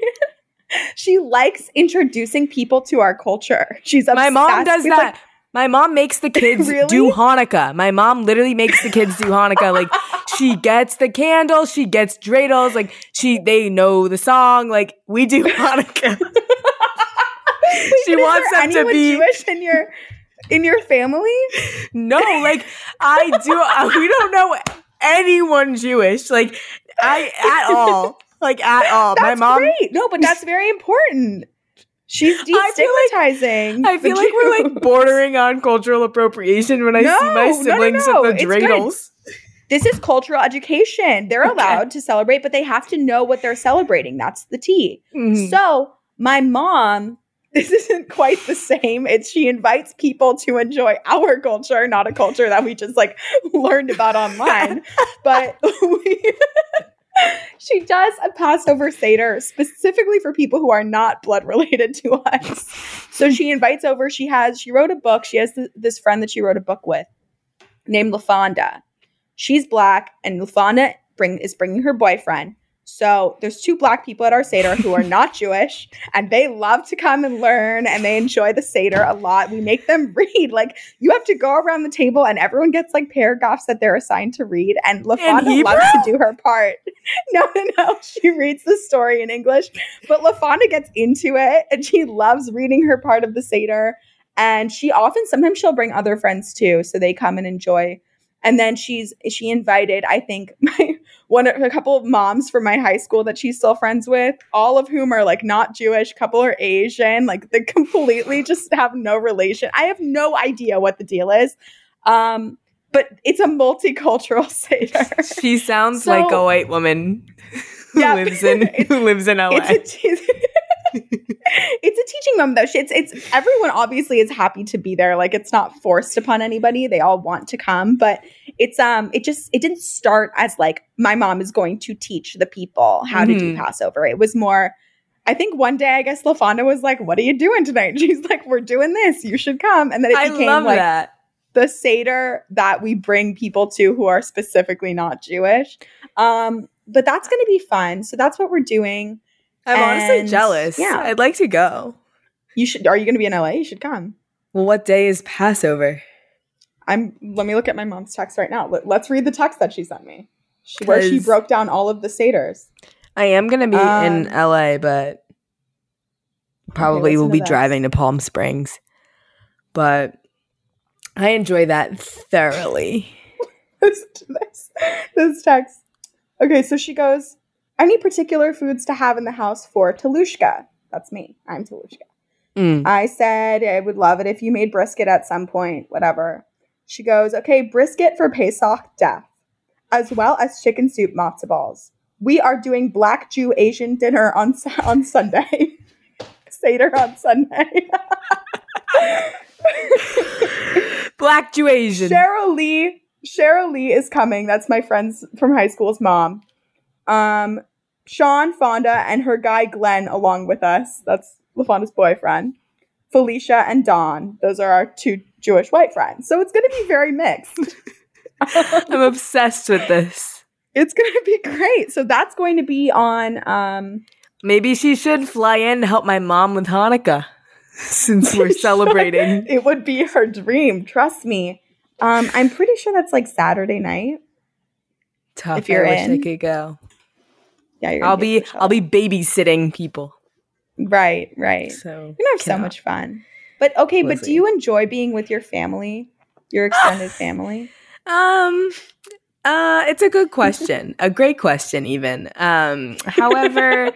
she likes introducing people to our culture. She's My mom does that. like, my mom makes the kids Really? do Hanukkah. My mom literally makes the kids do Hanukkah. Like she gets the candles, she gets dreidels. Like she, they know the song. Like we do Hanukkah. she wants them to be Jewish in your in your family. no. Like I do. we don't know anyone Jewish. Like I at all. Like at all. That's my mom. great. No, but that's very important. She's feel like- I feel like we're like bordering on cultural appropriation when I No, see my no, no, siblings no. with the dreidels. This is cultural education. They're allowed to celebrate, but they have to know what they're celebrating. That's the T. Mhm. So my mom this isn't quite the same. It's she invites people to enjoy our culture, not a culture that we just like learned about online. but we she does a Passover Seder specifically for people who are not blood related to us. So she invites over, she has, she wrote a book. She has th- this friend that she wrote a book with named LaFonda. She's black, and LaFonda bring, is bringing her boyfriend. So there's two black people at our Seder who are not Jewish, and they love to come and learn, and they enjoy the Seder a lot. We make them read. Like you have to go around the table, and everyone gets like paragraphs that they're assigned to read. And LaFonda loves to do her part. No, no, no. She reads the story in English, but LaFonda gets into it, and she loves reading her part of the Seder. And she often, sometimes she'll bring other friends too, so they come and enjoy. And then she's she invited, I think, my one a couple of moms from my high school that she's still friends with, all of whom are like not Jewish, couple are Asian, like they completely just have no relation. I have no idea what the deal is. Um, but it's a multicultural Seder. She sounds So- like a white woman who Yeah. lives in who lives in LA. It's a, it's a teaching moment though. It's it's everyone obviously is happy to be there. Like it's not forced upon anybody. They all want to come, but it's um it just it didn't start as like my mom is going to teach the people how to do Mhm. Passover. It was more I think one day I guess LaFonda was like, "What are you doing tonight?" And she's like, "We're doing this. You should come." And then it I became love like that. the Seder that we bring people to who are specifically not Jewish. Um, but that's going to be fun. So that's what we're doing. I'm honestly jealous. yeah. I'd like to go. You should. Are you going to be in LA? You should come. Well, what day is Passover? I'm. Let me look at my mom's text right now. Let, us read the text that she sent me, she, where she broke down all of the seders. I am gonna be in Um, LA, but probably listen will be this. driving to Palm Springs. But I enjoy that thoroughly. Listen to this. This text. Okay, so she goes. Any particular foods to have in the house for Talushka? That's me. I'm Talushka. Mm. I said I would love it if you made brisket at some point, whatever. She goes, okay, brisket for Pesach death, as well as chicken soup matzo balls. We are doing Black Jew Asian dinner on on Sunday. Seder on Sunday. Black Jew Asian. Cheryl Lee, Cheryl Lee is coming. That's my friend's from high school's mom. Um, Sean Fonda and her guy Glenn along with us. That's LaFonda's boyfriend. Felicia and Don. Those are our two Jewish white friends. So it's going to be very mixed. I'm obsessed with this. it's going to be great. So that's going to be on. Um, Maybe she should fly in to help my mom with Hanukkah since we're celebrating. it would be her dream. Trust me. Um, I'm pretty sure that's like Saturday night. Tough. If you're I wish I in. could go. Yeah. I'll be I'll be babysitting people. right, right. So You're gonna have so much fun. But okay, but do you enjoy being with your family, your extended family? Um, uh, it's a good question, a great question, even. Um, however,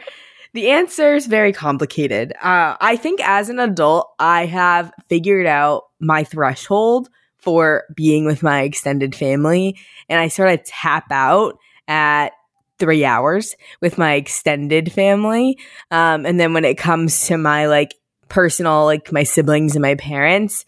the answer is very complicated. Uh, I think as an adult, I have figured out my threshold for being with my extended family, and I sort of tap out at three hours with my extended family. Um, and then when it comes to my like personal, like my siblings and my parents,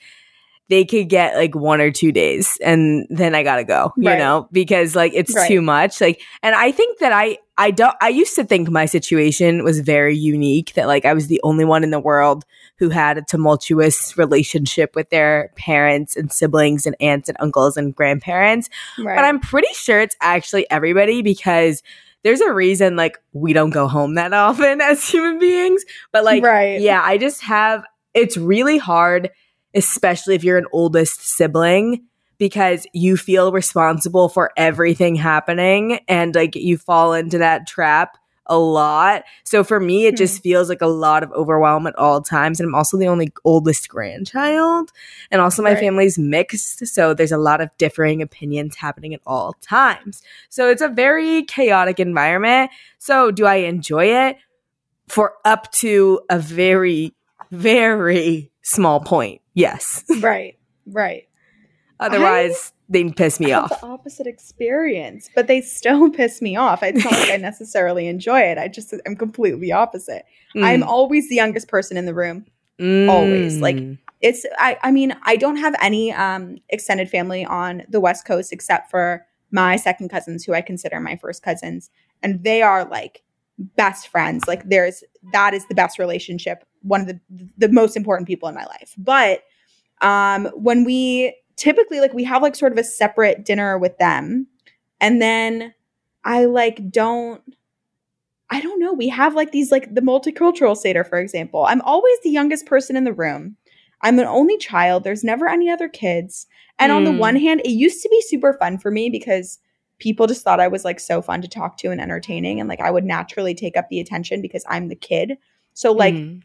they could get like one or two days and then I gotta go, you know, because like it's Right. too much. Like, and I think that I, I don't, I used to think my situation was very unique that like I was the only one in the world who had a tumultuous relationship with their parents and siblings and aunts and uncles and grandparents. Right. But I'm pretty sure it's actually everybody because there's a reason like we don't go home that often as human beings. But like, Right. yeah, I just have it's really hard, especially if you're an oldest sibling, because you feel responsible for everything happening and like you fall into that trap a lot. So for me, it just hmm. feels like a lot of overwhelm at all times. And I'm also the only oldest grandchild. And also my Right. family's mixed. So there's a lot of differing opinions happening at all times. So it's a very chaotic environment. So do I enjoy it? For up to a very, very small point. Yes. right. Right. Otherwise, they piss me off. the opposite experience, but they still piss me off. It's not like I necessarily enjoy it. I just I'm completely opposite. I'm Mm, always the youngest person in the room. Always. Like, Mm. it's I, I mean i don't have any um extended family on the west coast except for my second cousins who i consider my first cousins and they are like best friends like there's that is the best relationship one of the the most important people in my life but um when we typically like we have like sort of a separate dinner with them and then i like don't i don't know we have like these like the multicultural seder for example i'm always the youngest person in the room I'm an only child. There's never any other kids. And on the Mm. one hand, it used to be super fun for me because people just thought I was like so fun to talk to and entertaining. And like I would naturally take up the attention because I'm the kid. So, like, Mhm.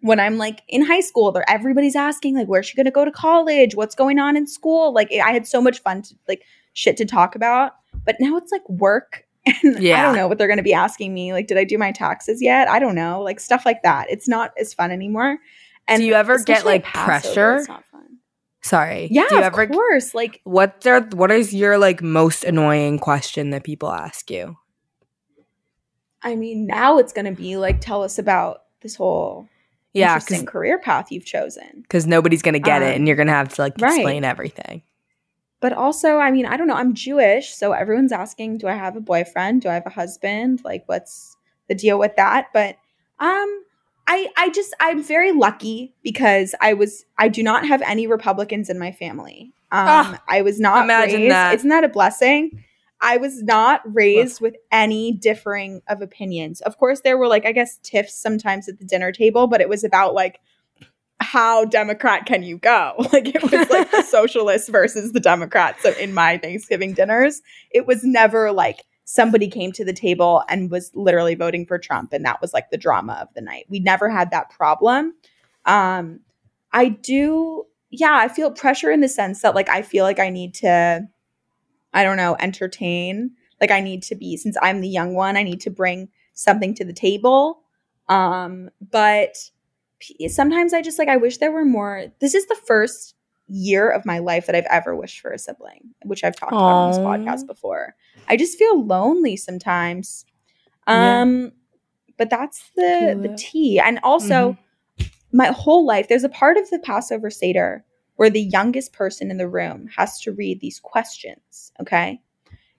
When I'm like in high school, there everybody's asking, like, where's she gonna go to college? What's going on in school? Like, I had so much fun to like shit to talk about. But now it's like work. And yeah. I don't know what they're gonna be asking me. Like, did I do my taxes yet? I don't know. Like stuff like that. It's not as fun anymore. And Do you ever get, like, pressure? It's not fun. Sorry. Yeah, Do you of ever course. Like, What's their what is your like most annoying question that people ask you? I mean, now it's going to be like, tell us about this whole Yeah, interesting career path you've chosen. because nobody's gonna get it, Um, and you're gonna have to like right. explain everything. But also, I mean, I don't know. I'm Jewish, so everyone's asking, do I have a boyfriend? Do I have a husband? Like, what's the deal with that? But um, I I just I'm very lucky because I was I do not have any Republicans in my family. Um, Ah, I was not imagine raised. that. Isn't that a blessing? I was not raised with any differing of opinions. Of course, there were like I guess tiffs sometimes at the dinner table, but it was about like how Democrat can you go? Like it was like the socialists versus the Democrats. So in my Thanksgiving dinners, it was never like somebody came to the table and was literally voting for Trump and that was like the drama of the night. We never had that problem. Um I do yeah, I feel pressure in the sense that like I feel like I need to I don't know, entertain. Like I need to be since I'm the young one, I need to bring something to the table. Um but sometimes I just like I wish there were more. This is the first year of my life that I've ever wished for a sibling, which I've talked about on this podcast before. I just feel lonely sometimes. Yeah. Um but that's the Feel the tea. And also my whole life there's a part of the Passover Seder where the youngest person in the room has to read these questions, okay?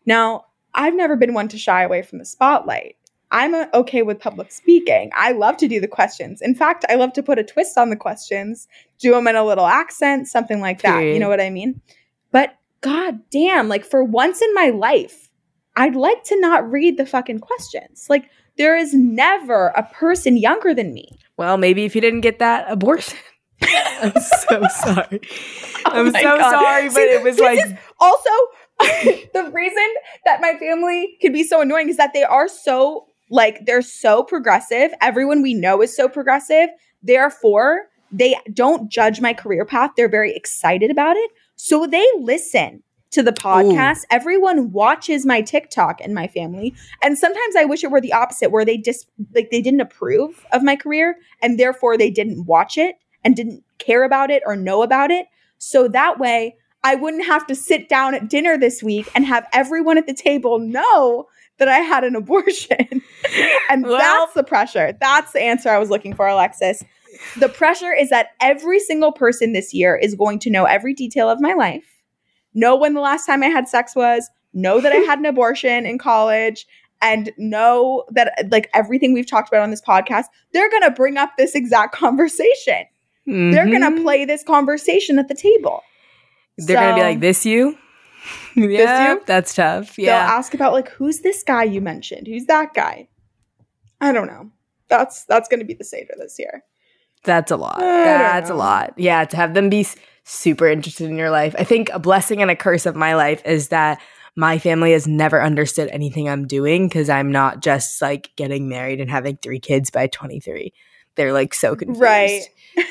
Now, I've never been one to shy away from the spotlight. I'm uh, okay with public speaking. I love to do the questions. In fact, I love to put a twist on the questions, do them in a little accent, something like that. You know what I mean? But god damn, like for once in my life, I'd like to not read the fucking questions. Like there is never a person younger than me. Well, maybe if you didn't get that abortion. I'm so sorry. Oh I'm Oh so God. sorry, but See, it was like also the reason that my family can be so annoying is that they are so like they're so progressive. Everyone we know is so progressive. Therefore, they don't judge my career path. They're very excited about it. So they listen to the podcast. Everyone watches my TikTok and my family. And sometimes I wish it were the opposite where they just like they didn't approve of my career and therefore they didn't watch it and didn't care about it or know about it. So that way I wouldn't have to sit down at dinner this week and have everyone at the table know that I had an abortion. and Well- that's the pressure. That's the answer I was looking for, Alexis. The pressure is that every single person this year is going to know every detail of my life, know when the last time I had sex was, know that I had an abortion in college, and know that like everything we've talked about on this podcast, they're going to bring up this exact conversation. They're going to mm-hmm. play this conversation at the table. They're gonna be So- like, "This you." yeah, you? that's tough. Yeah. They'll ask about like who's this guy you mentioned? Who's that guy? I don't know. That's that's going to be the Seder this year. that's a lot. I That's a lot. Yeah, to have them be super interested in your life. I think a blessing and a curse of my life is that my family has never understood anything I'm doing because I'm not just like getting married and having three kids by 23. They're like so confused. Right.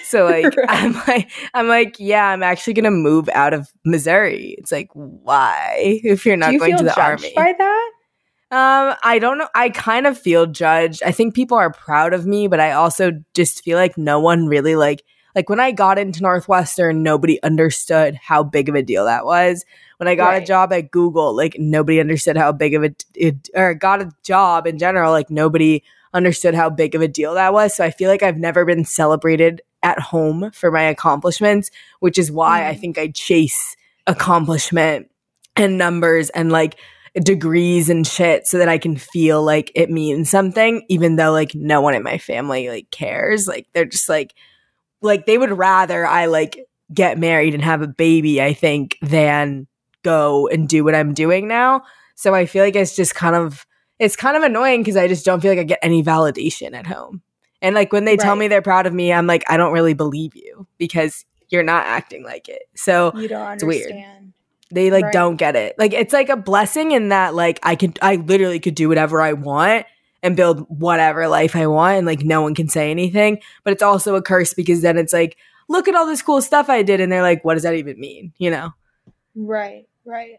So like Right. I'm like I'm like yeah I'm actually gonna move out of Missouri. It's like why if you're not you going to the judged army? by that? Um, I don't know. I kind of feel judged. I think people are proud of me, but I also just feel like no one really like like when I got into Northwestern, nobody understood how big of a deal that was. When I got a job at Google, like nobody understood how big of a it or got a job in general, like nobody understood how big of a deal that was. So I feel like I've never been celebrated at home for my accomplishments, which is why I Mm. think I chase accomplishment and numbers and like degrees and shit so that I can feel like it means something, even though like no one in my family like cares. Like they're just like, like they would rather I like get married and have a baby, I think, than go and do what I'm doing now. So I feel like it's just kind of it's kind of annoying because I just don't feel like I get any validation at home. And like when they tell me they're proud of me, I'm like, I don't really believe you because you're not acting like it. So You don't It's weird. they like Right. don't get it. Like it's like a blessing in that like I can I literally could do whatever I want and build whatever life I want and like no one can say anything. But it's also a curse because then it's like, look at all this cool stuff I did and they're like, what does that even mean? You know? Right, right.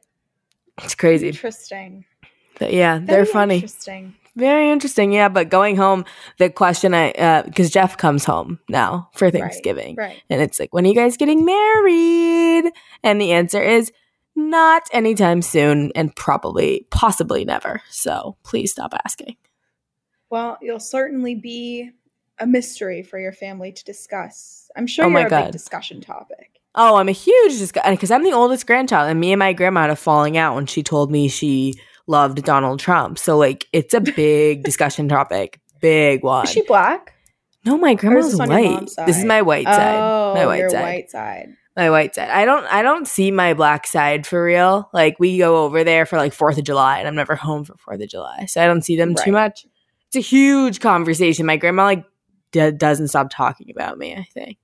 It's crazy. Interesting. But yeah, they're funny. Interesting. Very interesting. Yeah, but going home, the question I uh because Jeff comes home now for Thanksgiving. Right. And it's like, when are you guys getting married? And the answer is not anytime soon and probably possibly never. So please stop asking. Well, you'll certainly be a mystery for your family to discuss. I'm sure Oh you're a God. big discussion topic. Oh, I'm a huge discussion because I'm the oldest grandchild, and me and my grandma had a falling out when she told me she loved Donald Trump. So like, it's a big discussion topic, big one. Is she black? no, my grandma's this on your white. This is my white side. Oh, my white your side. white side. my white side. I don't I don't see my black side for real. Like we go over there for like 4th of July and I'm never home for 4th of July. So I don't see them too much. It's a huge conversation. My grandma like d- doesn't stop talking about me, I think.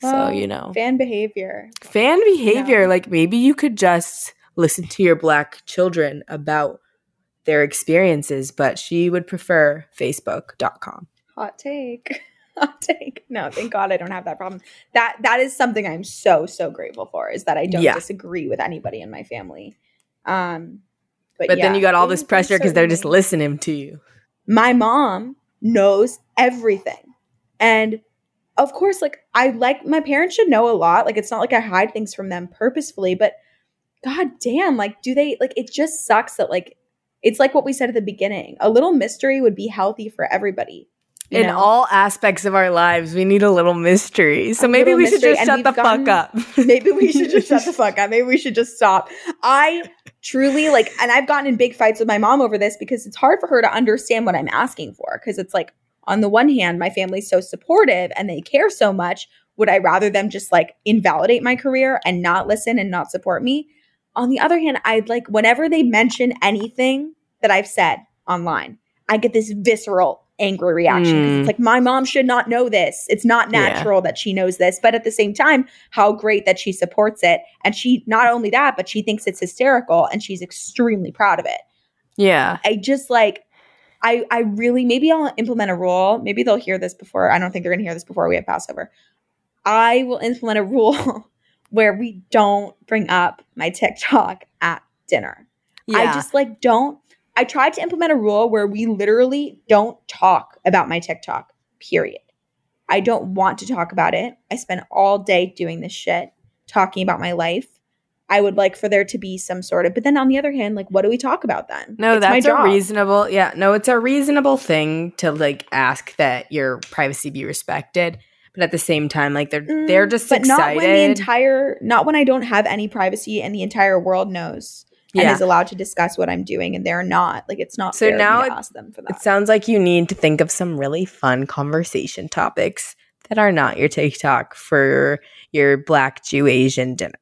so, you know. Fan behavior. Fan behavior like maybe you could just listen to your black children about their experiences, but she would prefer facebook.com. Hot take. Hot take. No, thank God I don't have that problem. That that is something I'm so so grateful for is that I don't Yeah. disagree with anybody in my family. Um, but, But then you got all this pressure because they're just listening to you. my mom knows everything. And of course, like I like my parents should know a lot. Like it's not like I hide things from them purposefully, but god damn, like do they like it just sucks that like it's like what we said at the beginning. A little mystery would be healthy for everybody. in know? all aspects of our lives, we need a little mystery. So A maybe we should just shut the gotten- fuck up. Maybe we should just shut the fuck up. Maybe we should just stop. I truly like, and I've gotten in big fights with my mom over this because it's hard for her to understand what I'm asking for. Because it's like, on the one hand, my family's so supportive and they care so much. Would I rather them just like invalidate my career and not listen and not support me? On the other hand, I'd like, whenever they mention anything that I've said online, I get this visceral angry reaction. Mm. It's like, my mom should not know this. It's not Yeah. natural that she knows this. But at the same time, how great that she supports it. And she, not only that, but she thinks it's hysterical and she's extremely proud of it. yeah. I just like, I, I really, maybe I'll implement a rule. Maybe they'll hear this before. I don't think they're going to hear this before we have Passover. I will implement a rule where we don't bring up my TikTok at dinner. Yeah. I just like don't. I tried to implement a rule where we literally don't talk about my TikTok, period. I don't want to talk about it. I spend all day doing this shit, talking about my life. I would like for there to be some sort of, but then on the other hand, like, what do we talk about then? no, It's that's a reasonable. Yeah, no, it's a reasonable thing to like ask that your privacy be respected, but at the same time, like they're they're Mm, just but excited. not when the entire, not when I don't have any privacy and the entire world knows and is allowed to discuss what I'm doing and they're not. Like, it's not So fair now to it- ask them for that. It sounds like you need to think of some really fun conversation topics that are not your TikTok for your Black Jew Asian dinner.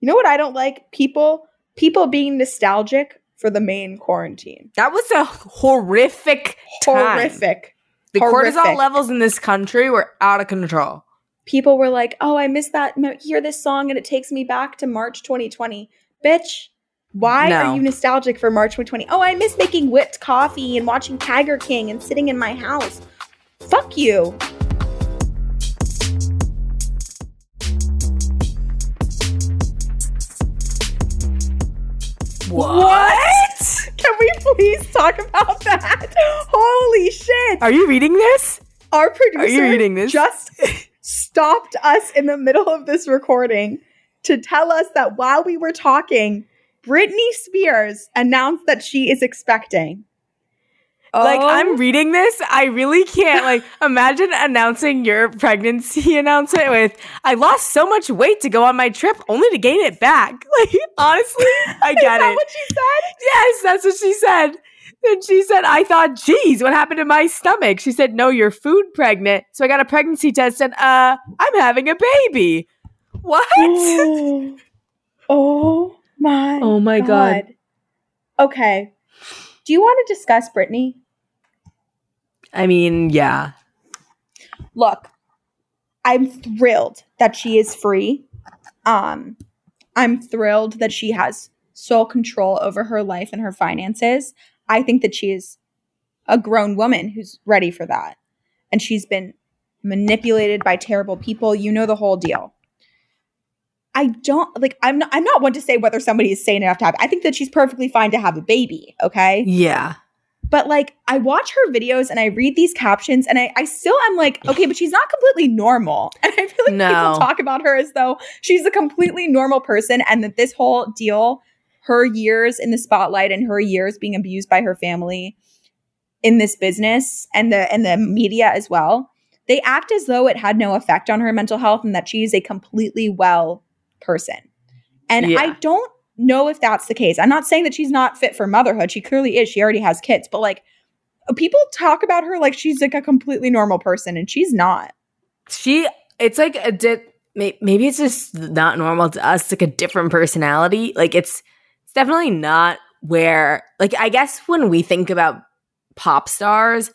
You know what I don't like? People people being nostalgic for the main quarantine. That was a horrific time. The Horrific. cortisol levels in this country were out of control. People were like, "Oh, I miss that. Hear this song, and it takes me back to March 2020." Bitch, why No. are you nostalgic for March 2020? Oh, I miss making whipped coffee and watching Tiger King and sitting in my house. Fuck you. What? Can we please talk about that? Holy shit. Are you reading this? Our producer Are you reading this? just stopped us in the middle of this recording to tell us that while we were talking, Britney Spears announced that she is expecting. Like Oh. I'm reading this, I really can't like imagine announcing your pregnancy announcement with I lost so much weight to go on my trip only to gain it back. Like honestly, I Is get that it. what she said? Yes, that's what she said. And she said, I thought, geez, what happened to my stomach? She said, No, you're food pregnant. So I got a pregnancy test and uh I'm having a baby. What? oh my. Oh my God. Okay. Do you want to discuss Britney? I mean, yeah. Look, I'm thrilled that she is free. Um, I'm thrilled that she has sole control over her life and her finances. I think that she is a grown woman who's ready for that. And she's been manipulated by terrible people. You know the whole deal. I don't like I'm not I'm not one to say whether somebody is sane enough to have I think that she's perfectly fine to have a baby, okay? Yeah. But like I watch her videos and I read these captions and I, I still am like, okay, but she's not completely normal. And I feel like No. people talk about her as though she's a completely normal person and that this whole deal, her years in the spotlight and her years being abused by her family in this business and the and the media as well, they act as though it had no effect on her mental health and that she is a completely well person. And Yeah. I don't know if that's the case. I'm not saying that she's not fit for motherhood. She clearly is. She already has kids, but like people talk about her like she's like a completely normal person and she's not. She, it's like a di- maybe it's just not normal to us. Like a different personality. Like it's, it's definitely not where, like, I guess when we think about pop stars,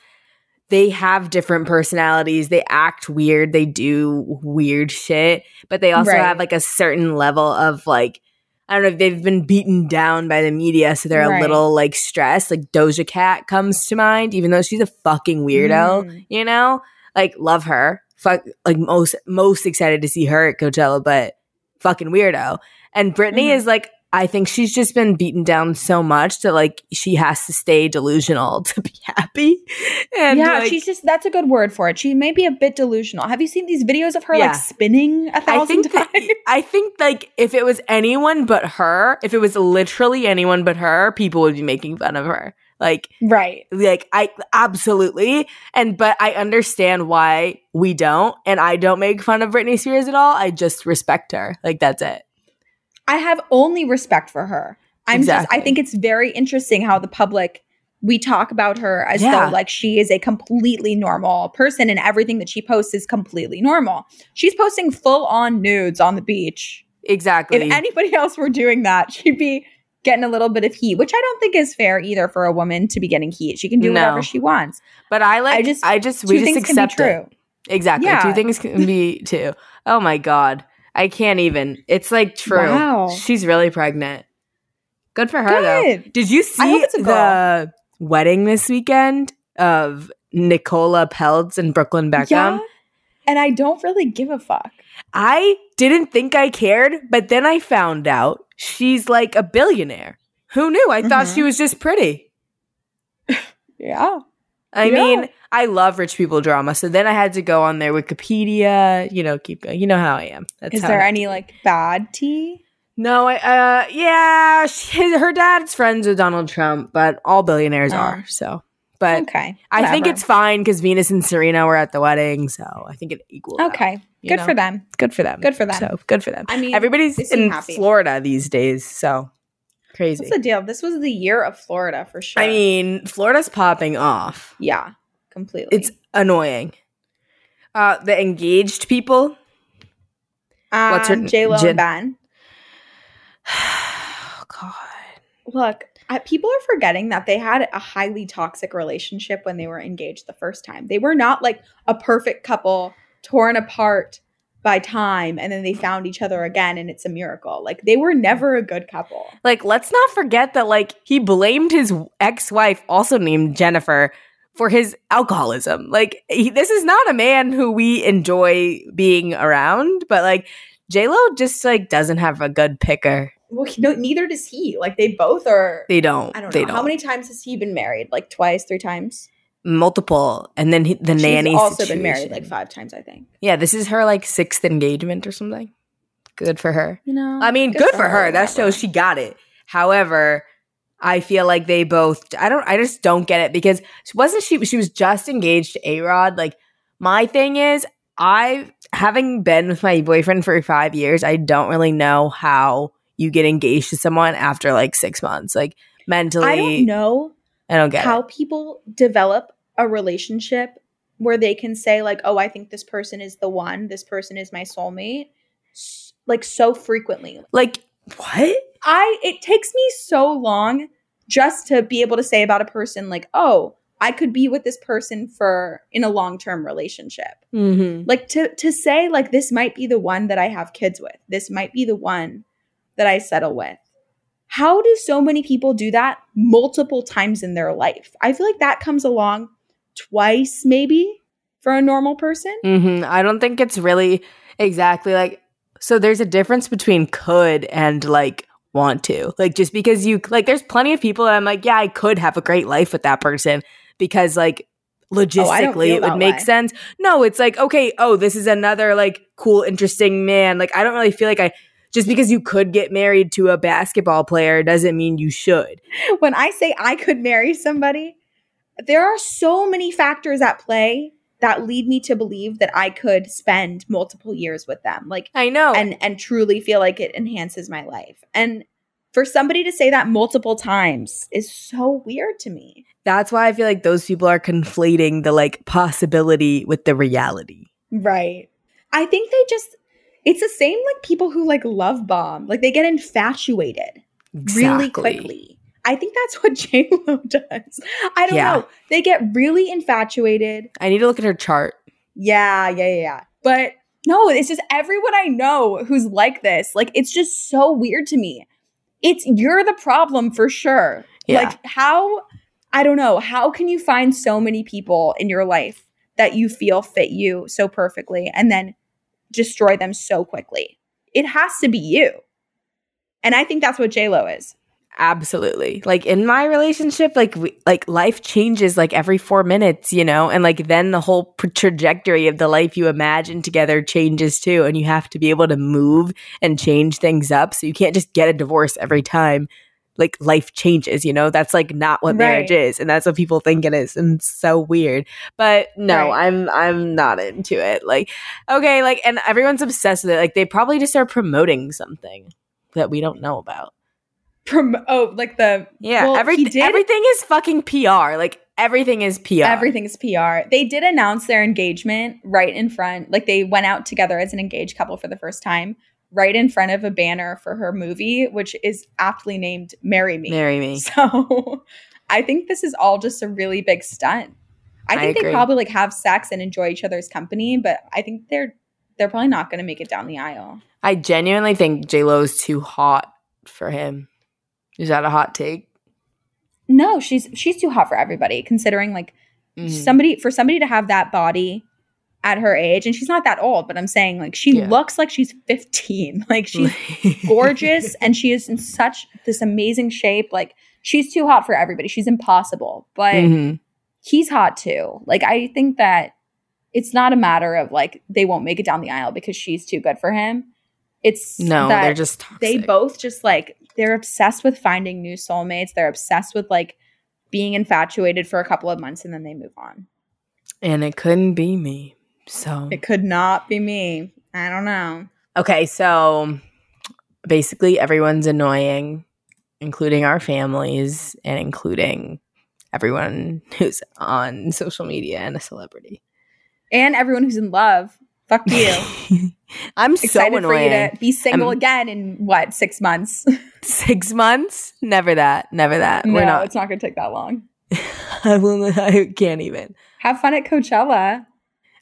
they have different personalities. They act weird. They do weird shit, but they also Right. have like a certain level of like, I don't know if they've been beaten down by the media, so they're Right. a little like stressed. Like Doja Cat comes to mind, even though she's a fucking weirdo, Mm. you know? Like, love her. Fuck, like most most excited to see her at Coachella, but fucking weirdo. And Britney Mhm. is like, I think she's just been beaten down so much that like she has to stay delusional to be happy. And yeah, like, she's just that's a good word for it. She may be a bit delusional. Have you seen these videos of her Yeah. like spinning a thousand think that, times? I think like if it was anyone but her, if it was literally anyone but her, people would be making fun of her. Like right. like I absolutely and but I understand why we don't and I don't make fun of Britney Spears at all. I just respect her. Like that's it. I have only respect for her. I'm just I think it's very interesting how the public we talk about her as Yeah. though like she is a completely normal person and everything that she posts is completely normal. She's posting full on nudes on the beach. Exactly. If anybody else were doing that, she'd be getting a little bit of heat, which I don't think is fair either for a woman to be getting heat. She can do No. whatever she wants. but I like I just- I just Two we just things can be accept it. true. Exactly. Yeah. Two things can be two. Oh my god. I can't even. It's like true. Wow. She's really pregnant. Good for her though. Did you see the wedding this weekend of Nicola Peltz and Brooklyn Beckham? Yeah. And I don't really give a fuck. I didn't think I cared, but then I found out she's like a billionaire. Who knew? I thought Mhm. she was just pretty. Yeah. I Yeah. mean, I love rich people drama. So then I had to go on their Wikipedia, you know, keep going. You know how I am. That's Is there I- any like bad tea? No, I, uh, yeah, she, her dad's friends with Donald Trump, but all billionaires Oh. are. So, but okay. I think it's fine because Venus and Serena were at the wedding. So I think it equals. okay. you Good know? for them. Good for them. Good for them. So good for them. I mean, everybody's in happy. Florida these days. So crazy. What's the deal? This was the year of Florida for sure. I mean, Florida's popping off. yeah, completely. It's annoying. Uh, the engaged people. um, what's her- J Lo and Ben. Oh God. Look, people are forgetting that they had a highly toxic relationship when they were engaged the first time. They were not like a perfect couple torn apart by time and then they found each other again and it's a miracle. Like they were never a good couple. Like, let's not forget that, like, he blamed his ex wife, also named Jennifer, for his alcoholism. Like, he, this is not a man who we enjoy being around, but like, JLo just like doesn't have a good picker. Well, he- no, neither does he. Like they both are. They don't. I don't they know don't. how many times has he been married? Like twice, three times. Multiple, and then he, the She's nanny. also been married like five times, I think. Yeah, this is her like sixth engagement or something. Good for her. You know, I mean, good, for, her. That whatever. shows she got it. However, I feel like they both I don't I just don't get it because she wasn't she she was just engaged to A-Rod like my thing is I having been with my boyfriend for 5 years I don't really know how you get engaged to someone after like 6 months like mentally I don't know I don't get how it. people develop a relationship where they can say like, "Oh, I think this person is the one. This person is my soulmate." s- Like so frequently. Like what? I it takes me so long just to be able to say about a person like, "Oh, I could be with this person for in a long-term relationship." Mhm. Like to to say like this might be the one that I have kids with. This might be the one that I settle with. How do so many people do that multiple times in their life? I feel like that comes along twice maybe for a normal person. hmm I don't think it's really exactly like. So there's a difference between could and like want to. Like just because you like, there's plenty of people that I'm like, yeah, I could have a great life with that person because like logistically feel it would make way. sense. No, it's like okay, oh, this is another like cool, interesting man. Like I don't really feel like I. Just because you could get married to a basketball player doesn't mean you should. When I say I could marry somebody, there are so many factors at play that lead me to believe that I could spend multiple years with them. Like I know. and and truly feel like it enhances my life. And for somebody to say that multiple times is so weird to me. That's why I feel like those people are conflating the like possibility with the reality. Right. I think they just it's the same like people who like love bomb. Like they get infatuated really quickly. I think that's what J Lo does. I don't Yeah. know. They get really infatuated. I need to look at her chart. Yeah, yeah, yeah, yeah. But no, it's just everyone I know who's like this. Like it's just so weird to me. It's you're the problem for sure. Yeah. Like how I don't know, how can you find so many people in your life that you feel fit you so perfectly and then destroy them so quickly? It has to be you. And I think that's what J-Lo is. Absolutely. Like in my relationship, like we, like life changes like every 4 minutes, you know, and like then the whole pr- trajectory of the life you imagine together changes too and you have to be able to move and change things up. So you can't just get a divorce every time like life changes, you know? That's like not what marriage is and that's what people think it is and it's so weird. But no, Right. I'm I'm not into it. Like okay, like and everyone's obsessed with it. Like they probably just are promoting something that we don't know about. Prom- oh, like the Yeah, well, every, did- everything is fucking PR. Like everything is PR. Everything's PR. They did announce their engagement right in front. Like they went out together as an engaged couple for the first time, right in front of a banner for her movie, which is aptly named "Marry Me." Marry me. So, I think this is all just a really big stunt. I I think they probably like have sex and enjoy each other's company, but I think they're they're probably not going to make it down the aisle. I genuinely think J Lo is too hot for him. Is that a hot take? No, she's she's too hot for everybody. Considering like Mhm. somebody for somebody to have that body at her age, and she's not that old, but I'm saying like she Yeah. looks like she's 15. Like she's gorgeous and she is in such this amazing shape. Like she's too hot for everybody. She's impossible. But Mhm. he's hot too. Like I think that it's not a matter of like they won't make it down the aisle because she's too good for him. It's No, that they're just toxic. they both just like they're obsessed with finding new soulmates. They're obsessed with like being infatuated for a couple of months and then they move on. and it couldn't be me. So It could not be me. I don't know. okay, so basically everyone's annoying, including our families and including everyone who's on social media and a celebrity. And everyone who's in love, fuck you. I'm so Excited for you to be single I'm- again in what six months? Six months? Never that. Never that. no, We're not. it's not going to take that long. I will. I can't even. Have fun at Coachella.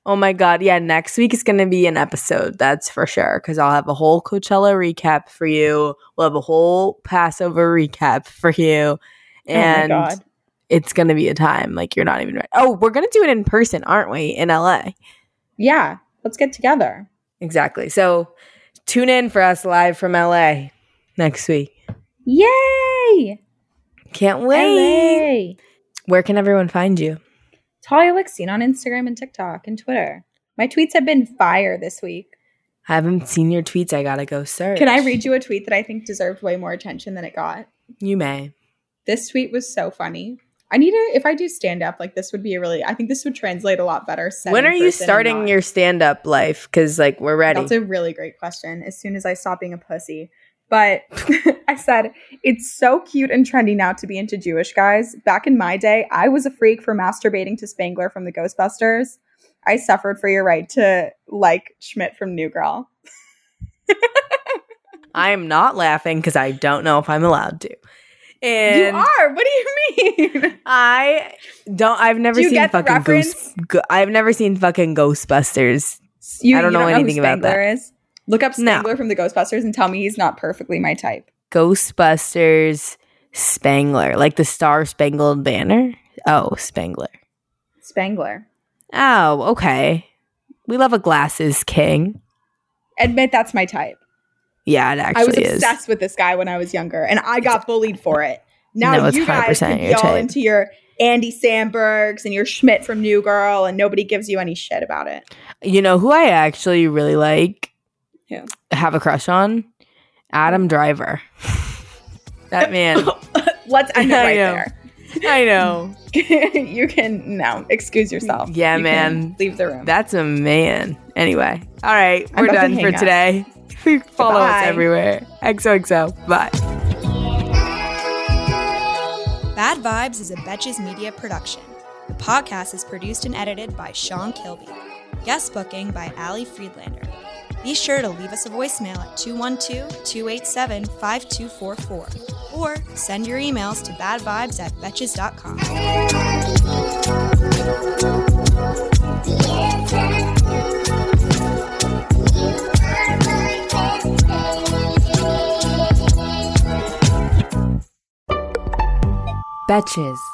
Oh my god! Yeah, next week is going to be an episode. That's for sure. Because I'll have a whole Coachella recap for you. We'll have a whole Passover recap for you, and oh my god. it's going to be a time like you're not even right. Oh, we're going to do it in person, aren't we? In LA. Yeah, let's get together. Exactly. So tune in for us live from LA next week. Yay! Can't wait. LA. Where can everyone find you? Talia Lixine on Instagram and TikTok and Twitter. My tweets have been fire this week. I haven't seen your tweets. I gotta go search. Can I read you a tweet that I think deserved way more attention than it got? You may. This tweet was so funny. I need to if I do stand up, like this would be a really I think this would translate a lot better. when are you starting your stand up life? Because like we're ready. That's a really great question. As soon as I stop being a pussy. But I said, it's so cute and trendy now to be into Jewish guys. Back in my day, I was a freak for masturbating to Spangler from the Ghostbusters. I suffered for your right to like Schmidt from New Girl. I am not laughing because I don't know if I'm allowed to. And you are. What do you mean? I don't. I've never Do seen fucking Ghost. Go, I've never seen fucking Ghostbusters. You, I don't you know who anything about that. Is? Look up No. Spangler from the Ghostbusters and tell me he's not perfectly my type. Ghostbusters Spangler, like the Star Spangled Banner. Oh, Spangler. Spangler. Oh, okay. We love a glasses king. Admit that's my type. Yeah, it actually I was is. obsessed with this guy when I was younger, and I got bullied for it. Now No, you guys 100% can be all into your Andy Sambergs and your Schmidt from New Girl, and nobody gives you any shit about it. You know who I actually really like? Who? Have a crush on? Adam Driver. that man. Let's end it right there. I know. you can no excuse yourself. Yeah, You man. leave the room. That's a man. Anyway. All right. We're done for up. today. Follow us Goodbye. everywhere. XOXO. Bye. Bad Vibes is a Betches Media production. The podcast is produced and edited by Sean Kilby. Guest booking by Ali Friedlander. Be sure to leave us a voicemail at 212 287 5244 or send your emails to badvibes at betches.com. Betches.